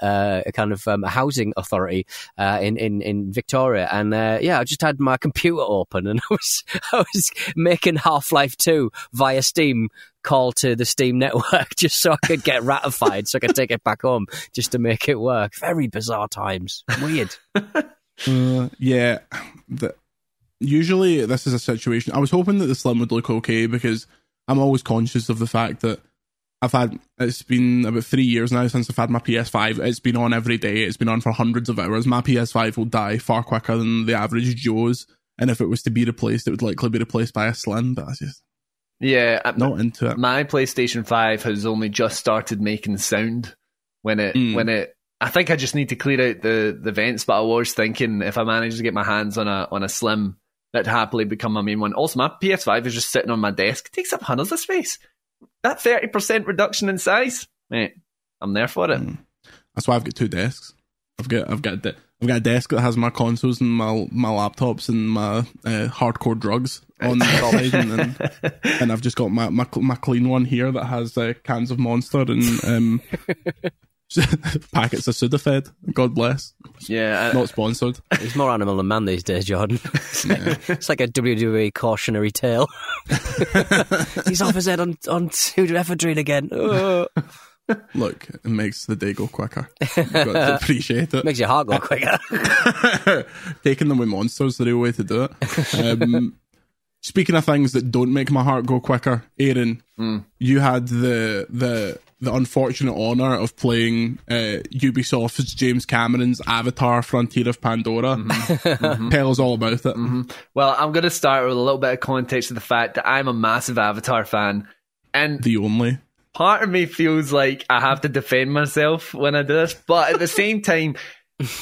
uh, a kind of um, housing authority uh, in, in, in Victoria. And uh, yeah, I just had my computer open and I was, I was making Half Life 2 via Steam call to the Steam network just so I could get ratified so I could take it back home just to make it work. Very bizarre times. Weird. Uh, yeah, the, usually this is a situation. I was hoping that the slim would look okay because I'm always conscious of the fact that I've had it's been about three years now since I've had my PS5. It's been on every day. It's been on for hundreds of hours. My PS5 will die far quicker than the average Joe's, and if it was to be replaced, it would likely be replaced by a slim. But I just Yeah, I'm not into it. my PlayStation 5 has only just started making sound when it Mm. when it I think I just need to clear out the the vents, but I was thinking if I manage to get my hands on a on a slim that'd happily become my main one. Also my PS5 is just sitting on my desk. It takes up hundreds of space. That 30% reduction in size, mate, I'm there for it. Mm. That's why I've got two desks. I've got I've got a de- I've got a desk that has my consoles and my my laptops and my uh, hardcore drugs on the side, and, then, and I've just got my, my my clean one here that has uh, cans of Monster and um, packets of Sudafed. God bless. Yeah, I- Not sponsored. It's more animal than man these days, Jordan. it's like a WWE cautionary tale. He's off his head on, on pseudoephedrine again. Oh. Look, it makes the day go quicker. You've got to appreciate it. Makes your heart go quicker. Taking them with monsters the real way to do it. Um, speaking of things that don't make my heart go quicker, Aaron, you had the the the unfortunate honor of playing uh, Ubisoft's James Cameron's Avatar: Frontier of Pandora. Mm-hmm. Mm-hmm. Tell us all about it. Mm-hmm. well, I'm going to start with a little bit of context to the fact that I'm a massive Avatar fan. And The only. part of me feels like I have to defend myself when I do this, but at the same time,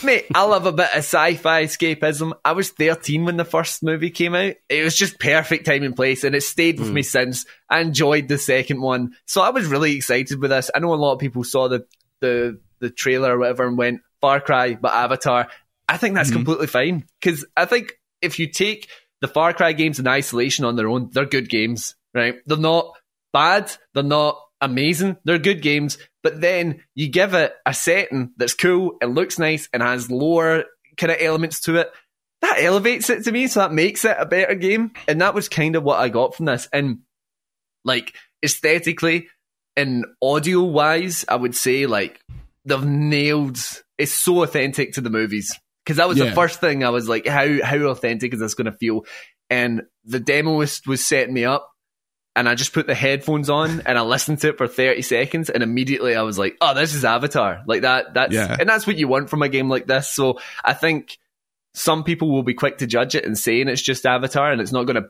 mate, I love a bit of sci-fi escapism. I was 13 when the first movie came out. It was just perfect time and place, and it stayed with me hmm. since. I enjoyed the second one, so I was really excited with this. I know a lot of people saw the the the trailer or whatever and went Far Cry, but Avatar. I think that's hmm. completely fine because I think if you take the Far Cry games in isolation on their own, they're good games, right? They're not bad. They're not amazing. They're good games. But then you give it a setting that's cool and looks nice and has lower kind of elements to it. That elevates it to me, so that makes it a better game. And that was kind of what I got from this. And like aesthetically and audio wise, I would say like they've nailed. It's so authentic to the movies because that was the first thing I was like, how how authentic is this going to feel? And the demoist was setting me up, and I just put the headphones on and I listened to it for thirty seconds, and immediately I was like, oh, this is Avatar, like that. That's Yeah. and that's what you want from a game like this. So I think some people will be quick to judge it and saying it's just Avatar, and it's not going to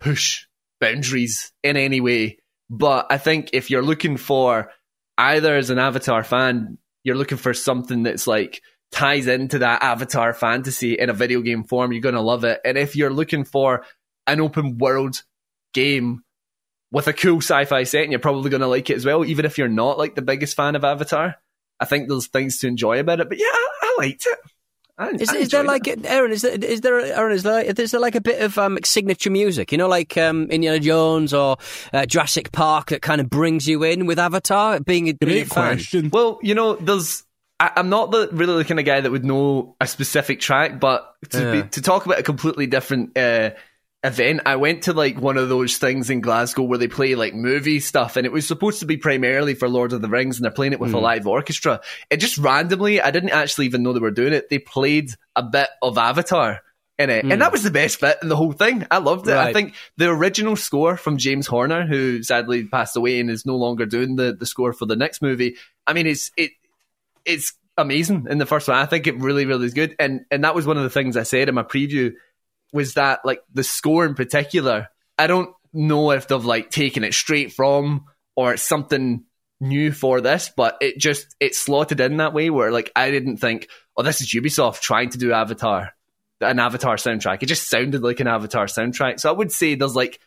push boundaries in any way. But I think if you're looking for either as an Avatar fan, you're looking for something that's like ties into that Avatar fantasy in a video game form, you're going to love it. And if you're looking for an open world game with a cool sci-fi setting, you're probably going to like it as well, even if you're not like the biggest fan of Avatar. I think there's things to enjoy about it. But yeah, I, I liked it. I, Is, I is there enjoyed like Aaron? Is there is there Aaron? Is there, is there like a bit of um, signature music? You know, like um, Indiana Jones or uh, Jurassic Park that kind of brings you in with Avatar. Being a, Great fan. question. Well, you know, there's. I, I'm not the really the kind of guy that would know a specific track, but to Yeah. be, to talk about a completely different uh, event. I went to like one of those things in Glasgow where they play like movie stuff, and it was supposed to be primarily for Lord of the Rings, and they're playing it with mm. a hmm. live orchestra. It just randomly, I didn't actually even know they were doing it. They played a bit of Avatar in it, mm. and that hmm. was the best bit in the whole thing. I loved it. Right. I think the original score from James Horner, who sadly passed away and is no longer doing the the score for the next movie. I mean, it's it it's amazing in the first one. I think it really, really is good. And and that was one of the things I said in my preview was that like the score in particular, I don't know if they've like taken it straight from or it's something new for this, but it just it slotted in that way where like I didn't think, oh, this is Ubisoft trying to do Avatar, an Avatar soundtrack. It just sounded like an Avatar soundtrack. So I would say there's like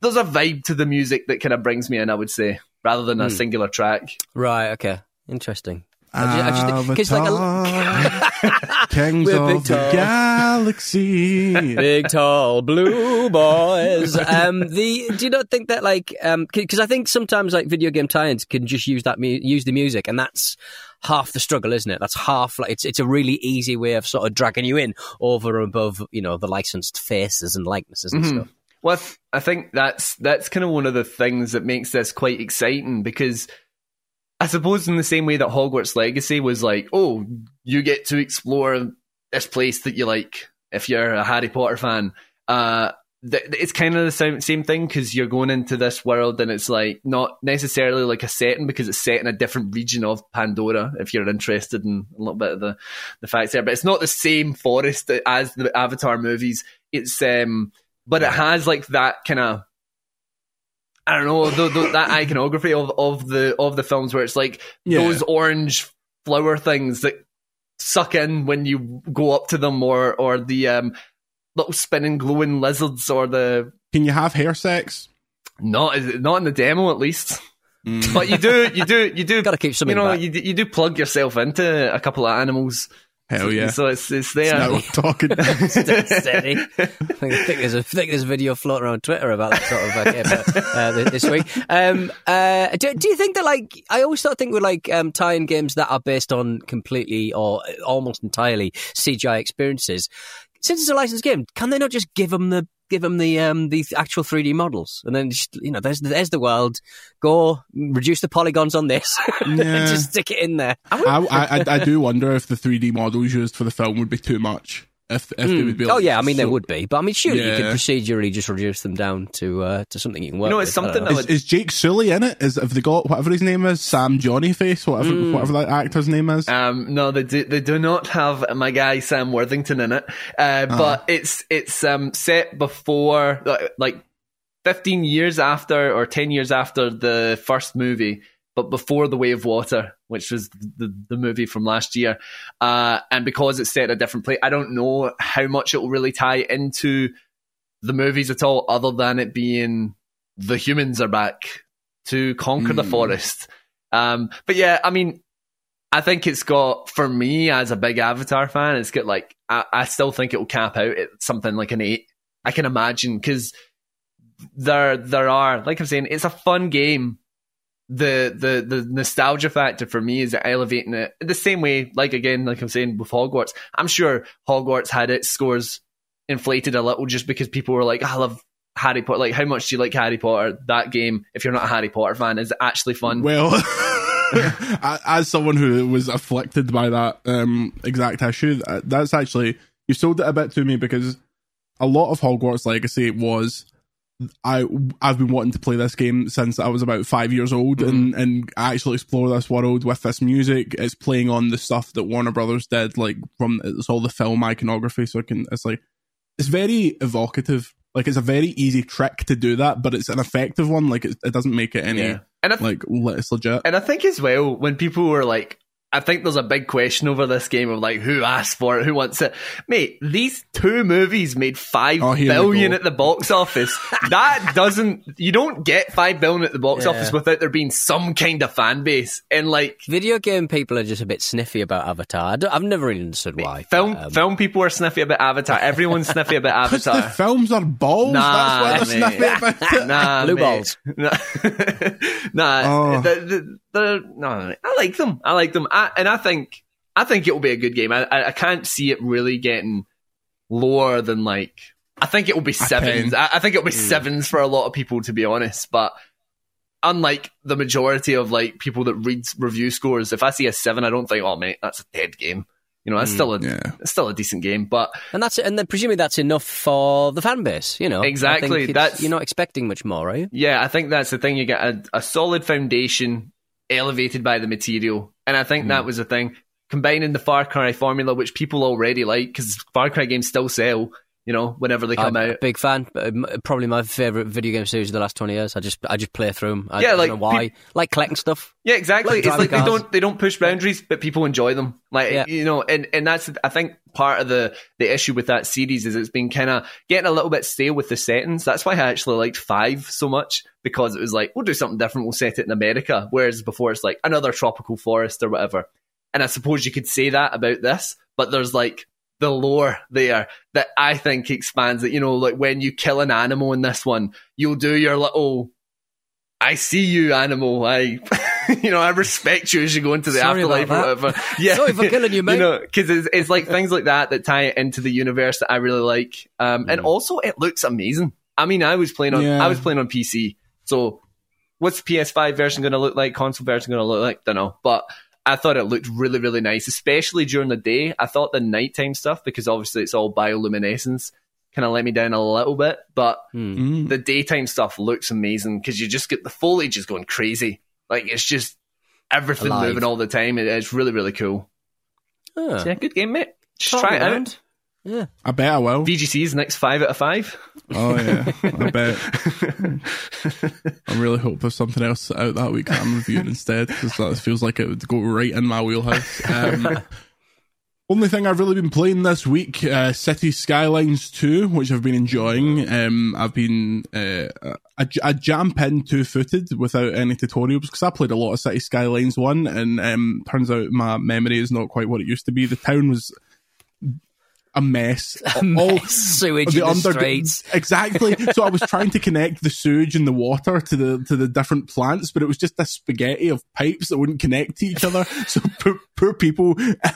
there's a vibe to the music that kind of brings me in. I would say rather than a mm. singular track. Right. Okay. Interesting. Because like a, Kings of the Galaxy, big tall blue boys. Um, the do you not think that like um because I think sometimes like video game tie-ins can just use that mu- use the music and that's half the struggle, isn't it? That's half like it's it's a really easy way of sort of dragging you in over and above you know the licensed faces and likenesses and mm-hmm. stuff. Well, I think that's that's kind of one of the things that makes this quite exciting because I suppose in the same way that Hogwarts Legacy was like, oh, you get to explore this place that you like if you're a Harry Potter fan. Uh, th- it's kind of the same, same thing because you're going into this world and it's like not necessarily like a setting because it's set in a different region of Pandora. If you're interested in a little bit of the the facts there, but it's not the same forest as the Avatar movies. It's um, but it has like that kind of I don't know the, the, that iconography of, of the of the films where it's like yeah. those orange flower things that suck in when you go up to them, or or the um, little spinning glowing lizards, or the. Can you have hair sex? Not not in the demo, at least. Mm. But you do, you do, you do. Got to keep some. You know, you, you do plug yourself into a couple of animals Hell yeah! So it's it's there. It's talking. Steady. I think there's a I think there's a video floating around Twitter about that sort of uh, uh, this week. Um, uh, do, do you think that like I always thought think with like um, tie-in games that are based on completely or almost entirely CGI experiences, since it's a licensed game, can they not just give them the give them the um, the actual 3D models, and then just, you know, there's there's the world. Go reduce the polygons on this, yeah. just stick it in there. I, I, I, I do wonder if the 3D models used for the film would be too much if, if mm. they would be. oh yeah, I mean so, they would be, but I mean surely yeah. you could procedurally just reduce them down to uh, to something you can work. You know, it's with. something. Is, is, Jake Sully in it? Is have they got whatever his name is, Sam Johnny Face, whatever mm. whatever that actor's name is? Um, no, they do, they do not have my guy Sam Worthington in it, uh, uh but it's it's um set before like fifteen years after or ten years after the first movie but before The Way of Water, which was the, the movie from last year. Uh, and because it's set at a different place, I don't know how much it will really tie into the movies at all, other than it being the humans are back to conquer mm. the hmm. forest. Um, but yeah, I mean, I think it's got for me as a big Avatar fan, it's got like I, I still think it will cap out at something like an eight. I can imagine because there there are like I'm saying, it's a fun game the the the nostalgia factor for me is elevating it the same way like again like i'm saying with hogwarts. I'm sure hogwarts had its scores inflated a little just because people were like i love harry potter like how much do you like harry potter? That game if you're not a harry potter fan is actually fun. Well as someone who was afflicted by that um, exact issue uh, that's actually you sold it a bit to me because a lot of hogwarts legacy was I I've been wanting to play this game since I was about five years old mm-hmm. and and actually explore this world with this music. It's playing on the stuff that Warner Brothers did, like from it's all the film iconography. So it can it's like it's very evocative. Like it's a very easy trick to do that, but it's an effective one. Like it, it doesn't make it any yeah. and th- like it's legit. And I think as well when people were like, I think there's a big question over this game of like who asked for it, who wants it. Mate, these two movies made five oh, billion at the box office. that doesn't you don't get five billion at the box yeah. office without there being some kind of fan base. And like video game people are just a bit sniffy about Avatar. I have never really understood why. Film but, um... film people are sniffy about Avatar. Everyone's sniffy about Avatar. the films are balls. Nah, That's why they're sniffy about it. Nah, blue balls. Nah, nah oh. the, the, the, no, I like them. I like them. I, and I think I think it will be a good game. I, I can't see it really getting lower than like I think it will be sevens. I, I, think it'll be mm. sevens for a lot of people, to be honest. But unlike the majority of like people that read review scores, if I see a seven, I don't think, oh mate, that's a dead game. You know, that's mm, still a yeah. still a decent game, but and that's and then presumably that's enough for the fan base. You know, exactly. That's you're not expecting much more, right? Yeah, I think that's the thing. You get a, a solid foundation elevated by the material, and I think mm. that was the thing. Combining the Far Cry formula, which people already like, because Far Cry games still sell, you know, whenever they come I'm out. big fan. Um, probably my favorite video game series of the last twenty years. I just I just play through them. I yeah, like why, pe- like collecting stuff. Yeah, exactly. It's like cars. they don't they don't push boundaries, but people enjoy them. Like yeah. you know, and and that's I think part of the the issue with that series is it's been kind of getting a little bit stale with the settings. That's why I actually liked five so much because it was like we'll do something different. We'll set it in America, whereas before it's like another tropical forest or whatever. And I suppose you could say that about this, but there's like the lore there that I think expands it. You know, like when you kill an animal in this one, you'll do your little I see you, animal. I, you know, I respect you as you go into the Sorry afterlife or whatever. Yeah. Sorry for killing you, mate. You know, cause it's, it's like things like that that tie it into the universe that I really like. Um, mm. and also it looks amazing. I mean, I was playing on, yeah. I was playing on PC. So what's the PS5 version going to look like? Console version going to look like? Don't know. But I thought it looked really, really nice, especially during the day. I thought the nighttime stuff, because obviously it's all bioluminescence, kind of let me down a little bit. But mm. the daytime stuff looks amazing because you just get the foliage is going crazy. Like it's just everything Alive. moving all the time. it's really, really cool. So yeah, good game, mate. Just try it out. Yeah. I bet I will. VGC's next five out of five. Oh yeah, I bet. I really hope there's something else out that week that I'm reviewing instead because that feels like it would go right in my wheelhouse. Um, only thing I've really been playing this week, uh, City Skylines 2, which I've been enjoying. Um, I've been, uh, I, I jump in two footed without any tutorials because I played a lot of City Skylines 1 and, um, turns out my memory is not quite what it used to be. The town was a mess. A all sewage the, in the streets. Exactly. so I was trying to connect the sewage and the water to the to the different plants, but it was just a spaghetti of pipes that wouldn't connect to each other. So poor, poor people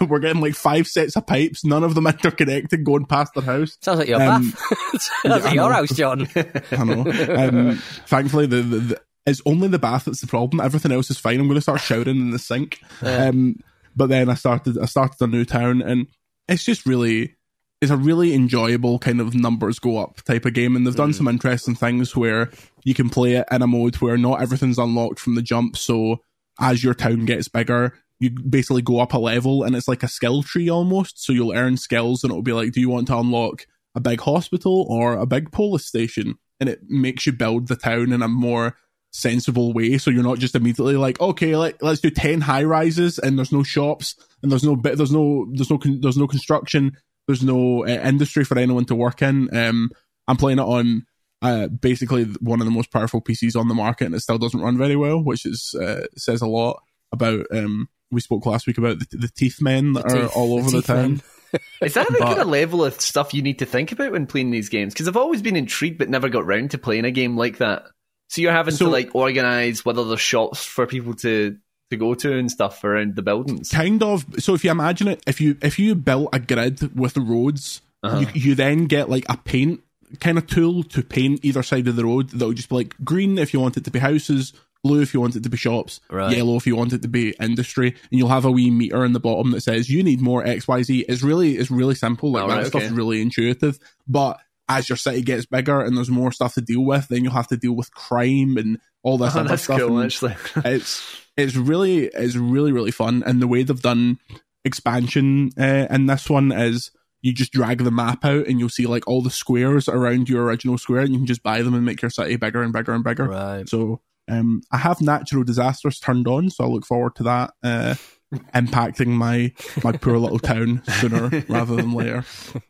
were getting like five sets of pipes, none of them interconnected, going past their house. Sounds like your um, bath. Sounds like your house, John. I know. Um, thankfully, the, the, the, it's only the bath that's the problem. Everything else is fine. I'm going to start shouting in the sink. Yeah. Um, but then I started, I started a new town, and it's just really it's a really enjoyable kind of numbers go up type of game, and they've done mm. some interesting things where you can play it in a mode where not everything's unlocked from the jump. So as your town gets bigger, you basically go up a level, and it's like a skill tree almost. So you'll earn skills, and it'll be like, do you want to unlock a big hospital or a big police station? And it makes you build the town in a more sensible way. So you're not just immediately like, okay, let, let's do 10 high rises and there's no shops and there's no bit, there's no, there's no, there's no construction there's no uh, industry for anyone to work in. Um, I'm playing it on uh, basically one of the most powerful PCs on the market, and it still doesn't run very well, which is uh, says a lot about. Um, we spoke last week about the, the teeth men that the are all over the, the town. is that the but, kind of level of stuff you need to think about when playing these games? Because I've always been intrigued, but never got round to playing a game like that. So you're having so, to like organize whether there's shops for people to to go to and stuff around the buildings. Kind of. So if you imagine it, if you if you built a grid with the roads, uh-huh. you, you then get like a paint kind of tool to paint either side of the road that would just be like green if you want it to be houses, blue if you want it to be shops, right. yellow if you want it to be industry, and you'll have a wee meter in the bottom that says you need more X Y Z. It's really it's really simple. Like oh, that right, stuff's okay. really intuitive, but as your city gets bigger and there's more stuff to deal with, then you'll have to deal with crime and all this oh, other stuff. Cool, actually. it's it's really it's really really fun, and the way they've done expansion uh, in this one is you just drag the map out and you'll see like all the squares around your original square, and you can just buy them and make your city bigger and bigger and bigger. Right. So um, I have natural disasters turned on, so I look forward to that uh, impacting my my poor little town sooner rather than later.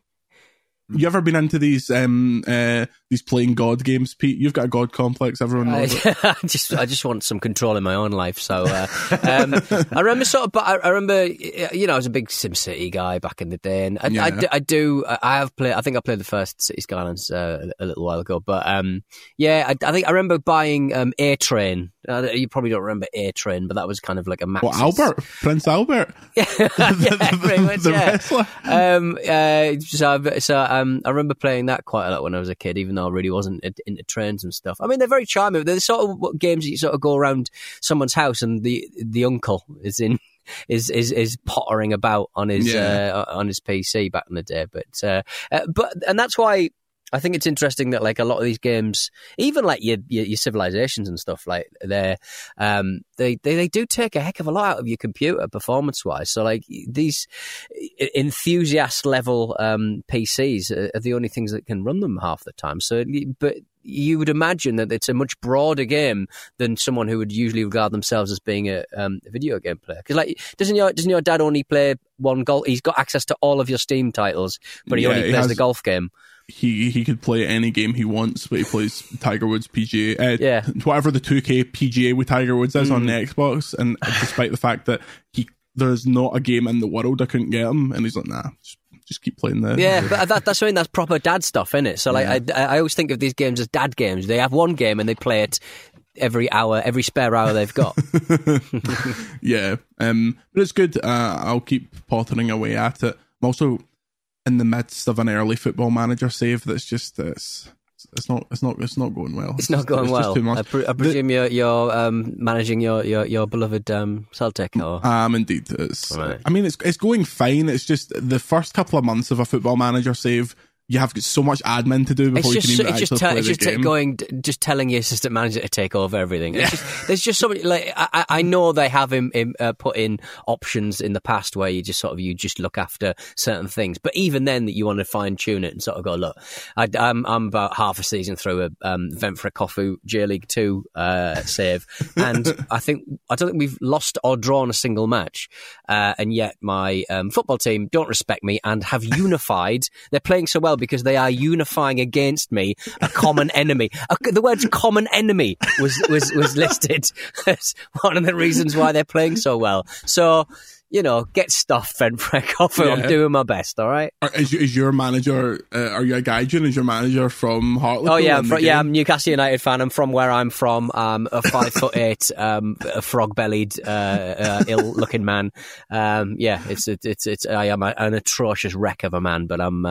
You ever been into these um uh these playing God games. Pete, you've got a God complex. Everyone knows it. I just I just want some control in my own life. So uh, um, I remember sort of, but I, I remember you know I was a big SimCity guy back in the day, and I, Yeah. I do- I do I have played. I think I played the first City Skylines uh, a little while ago, but um, yeah, I, I think I remember buying um, A Train. Uh, you probably don't remember A Train, but that was kind of like a Maxis. What Albert, Prince Albert, yeah, the, much, the yeah. wrestler. um, uh, so, so um, I remember playing that quite a lot when I was a kid, even though Really wasn't into trains and stuff. I mean, they're very charming. They're the sort of what games you sort of go around someone's house and the the uncle is in. Is, is is pottering about on his Yeah. uh, on his PC back in the day, but uh, uh, but and that's why I think it's interesting that like a lot of these games, even like your your, your civilizations and stuff, like they're um, they, they they do take a heck of a lot out of your computer performance wise. So like these enthusiast level um, PCs are, are the only things that can run them half the time. So, but you would imagine that it's a much broader game than someone who would usually regard themselves as being a, um, a video game player. Because like, doesn't your doesn't your dad only play one golf? He's got access to all of your Steam titles, but he Yeah, only he plays has- the golf game. He he could play any game he wants, but he plays Tiger Woods PGA. Uh, Yeah. Mm. whatever the 2K PGA with Tiger Woods is on the Xbox, and despite the fact that he there's not a game in the world I couldn't get him, and he's like, nah, just, just keep playing the Yeah, but that, that's something that's proper dad stuff, isn't it? So like, I, I always think of these games as dad games. They have one game and they play it every hour, every spare hour they've got. Yeah, um, but it's good. Uh, I'll keep pottering away at it. I'm also in the midst of an early football manager save that's just it's it's not it's not it's not going well. It's not going just well. too much. I, pre- I presume you're, you're um, managing your, your, your beloved um, Celtic, or Um, indeed, it's. Right. I mean, it's it's going fine. It's just the first couple of months of a football manager save, you have so much admin to do it's before you just can even it's just actually te- play it's the just game. going just telling your assistant manager to take over everything. It's just, there's just so many like I, I know they have him, him uh, put in options in the past where you just sort of you just look after certain things, but even then that you want to fine tune it and sort of go look. I, I'm I'm about half a season through a um, Ventforet Kofu J League Two uh, save, and I think I don't think we've lost or drawn a single match, uh, and yet my um, football team don't respect me and have unified. They're playing so well because they are unifying against me, a common enemy. Uh, The words "common enemy" was was was listed as one of the reasons why they're playing so well. So. You know, get stuffed, Ventforet Kofu. I'm doing my best. All right. Is, is your manager? Uh, are you a Gaijin? Is your manager from Hartlepool? Oh yeah, I'm yeah. I'm Newcastle United fan. I'm from where I'm from. Um, a five foot eight, um, a frog bellied, uh, uh, ill looking man. Um, yeah, it's it's it's, it's I am a, an atrocious wreck of a man, but I'm.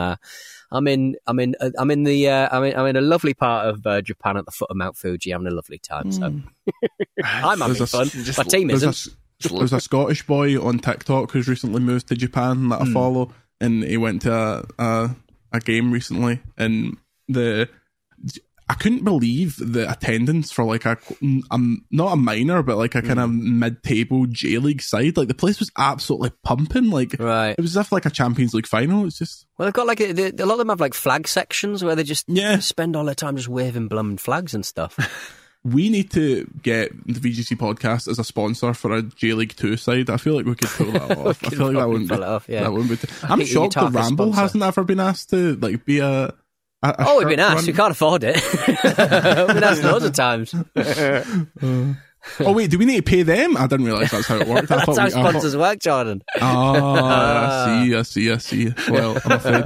I'm in. I'm in. uh, I'm in the. Uh, I'm in. I'm in a lovely part of uh, Japan at the foot of Mount Fuji. Having a lovely time. So I'm having There's a- fun. My team There's a, isn't. s- there's a Scottish boy on TikTok who's recently moved to Japan that I Hmm. follow, and he went to a, a a game recently, and the I couldn't believe the attendance for like a, a not a minor, but like a kind of Hmm. mid-table J League side. Like the place was absolutely pumping. Like Right. it was as if like a Champions League final. It's just Well, they've got like a, they, a lot of them have like flag sections where they just Yeah. spend all their time just waving blummed flags and stuff. we need to get the VGC podcast as a sponsor for a J League Two side. I feel like we could pull that off. I feel like that wouldn't be, off, yeah. that wouldn't be. T- I'm shocked that Ramble sponsor. hasn't ever been asked to like be a. a, a Oh, we've been shirt asked. run. We can't afford it. we've been asked loads of times. Oh wait, do we need to pay them? I didn't realize that's how it worked. I That's how we, I thought- sponsors work, Jordan. Oh, I see, I see, I see. Well, I'm afraid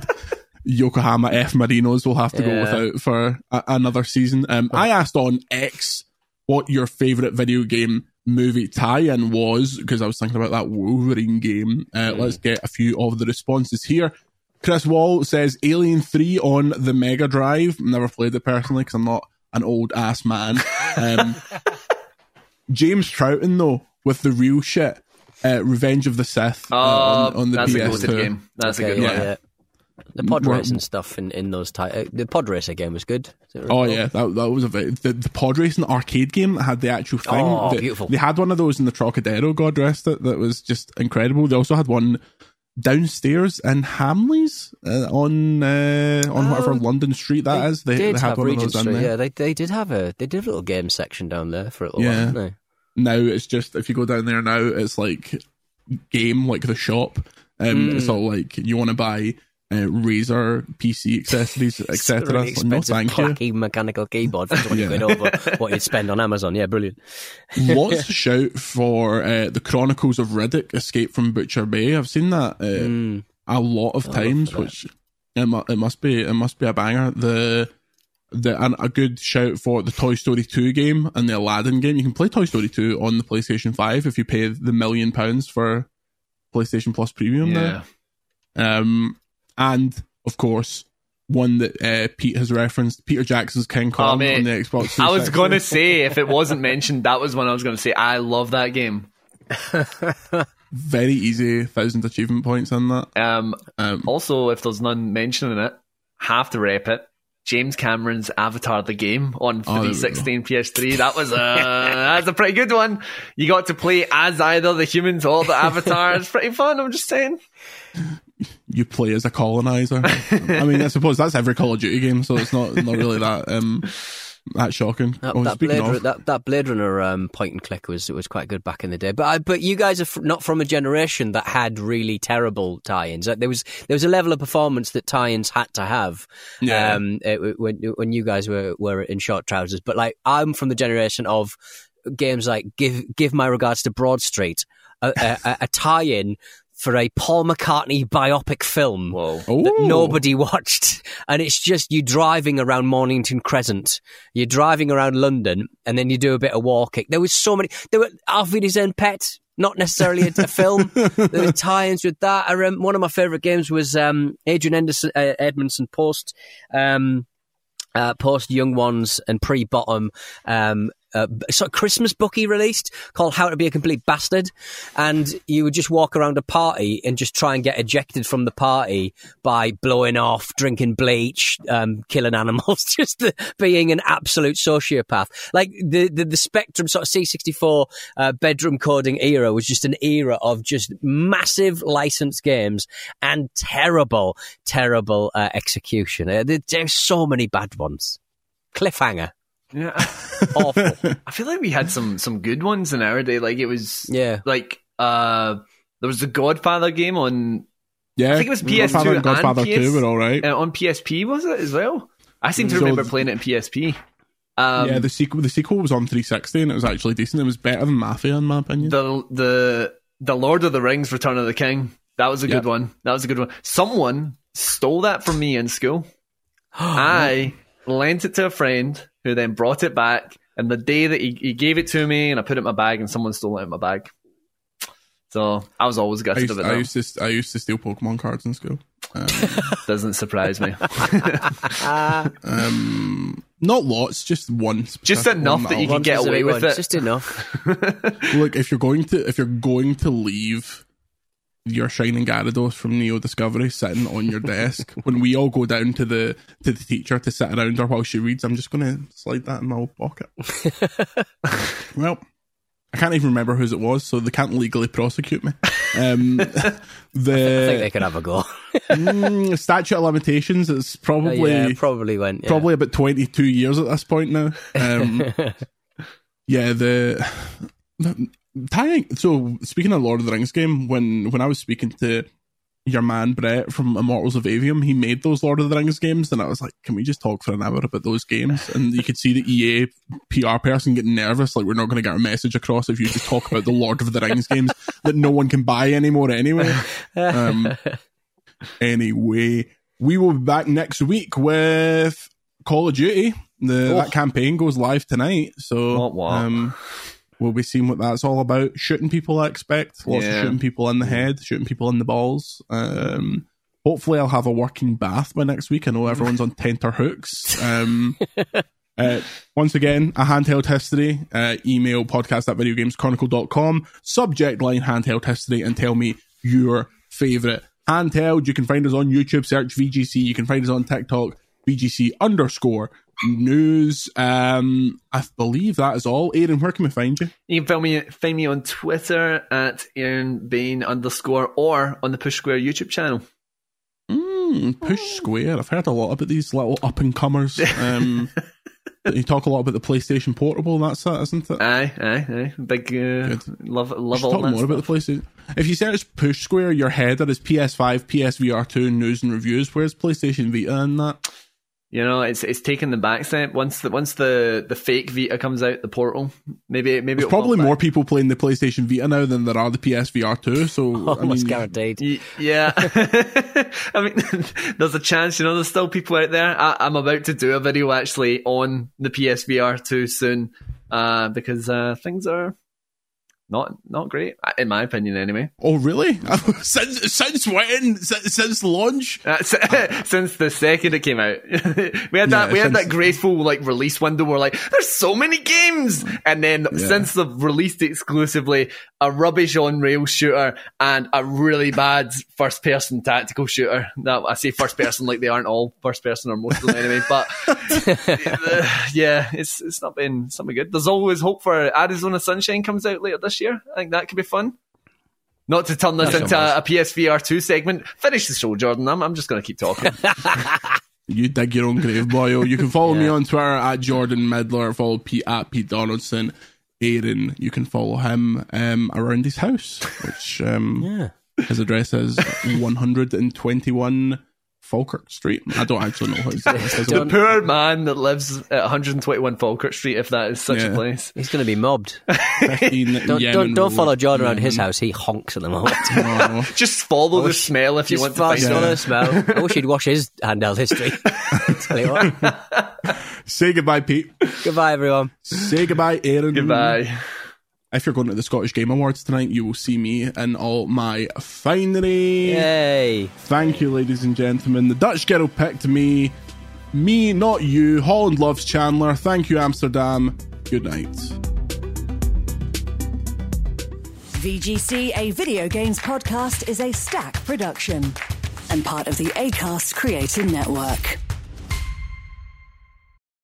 Yokohama F Marinos will have to go without for a- another season. Um, I asked on X what your favorite video game movie tie-in was because I was thinking about that Wolverine game. Uh, Mm. Let's get a few of the responses here. Chris Wall says Alien 3 on the Mega Drive. Never played it personally because I'm not an old ass man. Um, James Trouton, though with the real shit. Uh, Revenge of the Sith uh, on, on the Oh, that's PS2. goated game. That's Okay, a good yeah, one. yeah. The pod Well- racing stuff in, in those ty- uh, the pod racer game was good. Oh yeah, that, that was a very, the, the pod racing arcade game that had the actual thing. Oh, that- beautiful. They had one of those in the Trocadero. God rest it. That was just incredible. They also had one downstairs in Hamleys uh, on uh, on whatever London street that is. They, did they had have one Regent of those Street. there. Yeah, they they did have a they did a little game section down there for a little Yeah. while, didn't they? now it's just if you go down there now it's like game like the shop um Hmm. it's all like you want to buy uh, Razer PC accessories, etc. Really no, expensive, thank you. clacky mechanical keyboard for 20 Yeah. quid over what you'd spend on Amazon. Yeah, brilliant. Lots to shout for uh, the Chronicles of Riddick: Escape from Butcher Bay. I've seen that uh, Mm. a lot of times, which it, mu- it must be it must be a banger. The the and a good shout for the Toy Story 2 game and the Aladdin game. You can play Toy Story 2 on the PlayStation 5 if you pay the million pounds for PlayStation Plus Premium Yeah. there. Um, and of course, one that uh, Pete has referenced, Peter Jackson's King Kong Oh, mate. on the Xbox. I was going to say, if it wasn't mentioned, that was one I was going to say. I love that game. very easy thousand achievement points on that. Um, Um, also, if there's none mentioning it, have to rep it. James Cameron's Avatar the game on Oh, there we 360 and PS3. That was a that's a pretty good one. You got to play as either the humans or the Avatar. It's pretty fun. I'm just saying. You play as a colonizer. I mean, I suppose that's every Call of Duty game, so it's not not really that um that shocking. That, Oh, that Blade, of, that, that Blade Runner um, point and click was was quite good back in the day. But I, but you guys are f- not from a generation that had really terrible tie-ins. Like, there was there was a level of performance that tie-ins had to have. Yeah. Um, it, when when you guys were were in short trousers. But like I'm from the generation of games like give give my regards to Broad Street, a, a, a- a tie-in. For a Paul McCartney biopic film Whoa. that nobody watched. And it's just you driving around Mornington Crescent. You're driving around London and then you do a bit of walking. There was so many. There were Alfie's Own Pet, not necessarily a, a film. there were tie-ins with that. I rem- one of my favourite games was um, Adrian Anderson, uh, Edmondson Post. Um, uh, post Young Ones and pre Bottom um, uh, sort of Christmas book he released called How to Be a Complete Bastard, and you would just walk around a party and just try and get ejected from the party by blowing off, drinking bleach, um, killing animals, just the, being an absolute sociopath. Like the the, the Spectrum sort of C64 uh, bedroom coding era was just an era of just massive licensed games and terrible, terrible uh, execution. Uh, there- there's so many bad ones. Cliffhanger. Yeah. Awful. I feel like we had some some good ones in our day. Like it was Yeah. like uh there was the Godfather game on yeah, I think it was PS2 Godfather and Godfather and PS 2 were all right. uh, on PSP was it as well? I seem to So remember playing it in PSP. Um, yeah, the sequel the sequel was on 360 and it was actually decent. It was better than Mafia in my opinion. the the the Lord of the Rings Return of the King. That was a good one. That was a good one. Someone stole that from me in school. I lent it to a friend who then brought it back. And the day that he, he gave it to me and I put it in my bag and someone stole it in my bag. So I was always I gutted used, of it. I used to I used to steal Pokemon cards in school. Um, Doesn't surprise me. um, not lots, just one. Just enough one that you can get away with it. Just enough. Look, if you're going to if you're going to leave your shining Gyarados from Neo Discovery sitting on your desk when we all go down to the to the teacher to sit around her while she reads, I'm just gonna slide that in my old pocket. well, I can't even remember whose it was, so they can't legally prosecute me. Um, I think they could have a go. mm, statute of limitations is probably yeah, probably went. Yeah. probably about 22 years at this point now. Um, yeah, the, the tying. So speaking of Lord of the Rings game, when when I was speaking to your man Brett from Immortals of Aveum, he made those Lord of the Rings games, and I was like, "Can we just talk for an hour about those games?" And you could see the EA PR person getting nervous, like we're not going to get our message across if you just talk about the Lord of the Rings games that no one can buy anymore anyway. Um, anyway, we will be back next week with Call of Duty. The that campaign goes live tonight, so What, what? um, we'll be seeing what that's all about. Shooting people, I expect. Lots Yeah. of shooting people in the head, shooting people in the balls. Um, hopefully, I'll have a working bath by next week. I know everyone's on tenter hooks. Um, uh, once again, a handheld history. Uh, email podcast at videogameschronicle.com. Subject line handheld history and tell me your favorite handheld. You can find us on YouTube, search VGC. You can find us on TikTok, VGC underscore news. Um, I believe that is all. Aaron, where can we find you? You can find me, find me on Twitter at Aaron Bayne underscore or on the Push Square YouTube channel. Mm, push square. I've heard a lot about these little up and comers. Um, you talk a lot about the PlayStation Portable. That's that, isn't it? Aye, aye, aye. Big uh, love, love all talk that more about the stuff. PlayStation. If you search Push Square, your header is PS5, PSVR 2, news and reviews. Where's PlayStation Vita in that? You know, it's it's taking the back step once the once the the fake Vita comes out, the Portal. Maybe maybe There's probably more back. people playing the PlayStation Vita now than there are the PSVR 2. So I Almost mean, guaranteed. Y- Yeah, I mean, there's a chance. You know, there's still people out there. I, I'm about to do a video actually on the PSVR 2 soon, uh, because uh, things are not not great in my opinion, anyway. Oh really? since since when? Since, since launch? Uh, s- since the second it came out, we had that Yeah, we had that graceful like release window where like there's so many games, and then Yeah. since they've released exclusively a rubbish on rail shooter and a really bad first person tactical shooter. That I say first person like they aren't all first person or most of them anyway, but uh, yeah, it's it's not been something good. There's always hope for Arizona Sunshine comes out later this year. I think that could be fun. Not to turn this That's into almost- a, PSVR two segment. Finish the show, Jordan. I'm, I'm just going to keep talking. You dig your own grave, boyo. You can follow me on Twitter at Jordan Middler. Follow Pete at Pete Donaldson. Aaron, you can follow him um, around his house, which um, Yeah. his address is 121 Falkirk Street. I don't actually know how his address is. the poor man that lives at 121 Falkirk Street, if that is such Yeah. a place. He's going to be mobbed. Don't, don't, don't Road, follow John around his house. He honks at the moment. Oh, Just follow the oh, smell if you want to find on out. the smell. I wish he'd wash his handheld history. Tell you what. say goodbye, Pete. Goodbye, everyone. Say goodbye, Aaron. Goodbye. If you're going to the Scottish Game Awards tonight, you will see me in all my finery. Yay. Thank you, ladies and gentlemen. The Dutch girl picked me. Me, not you. Holland loves Chandler. Thank you, Amsterdam. Good night. VGC, a video games podcast, is Acast production and part of the ACAST Creator Network.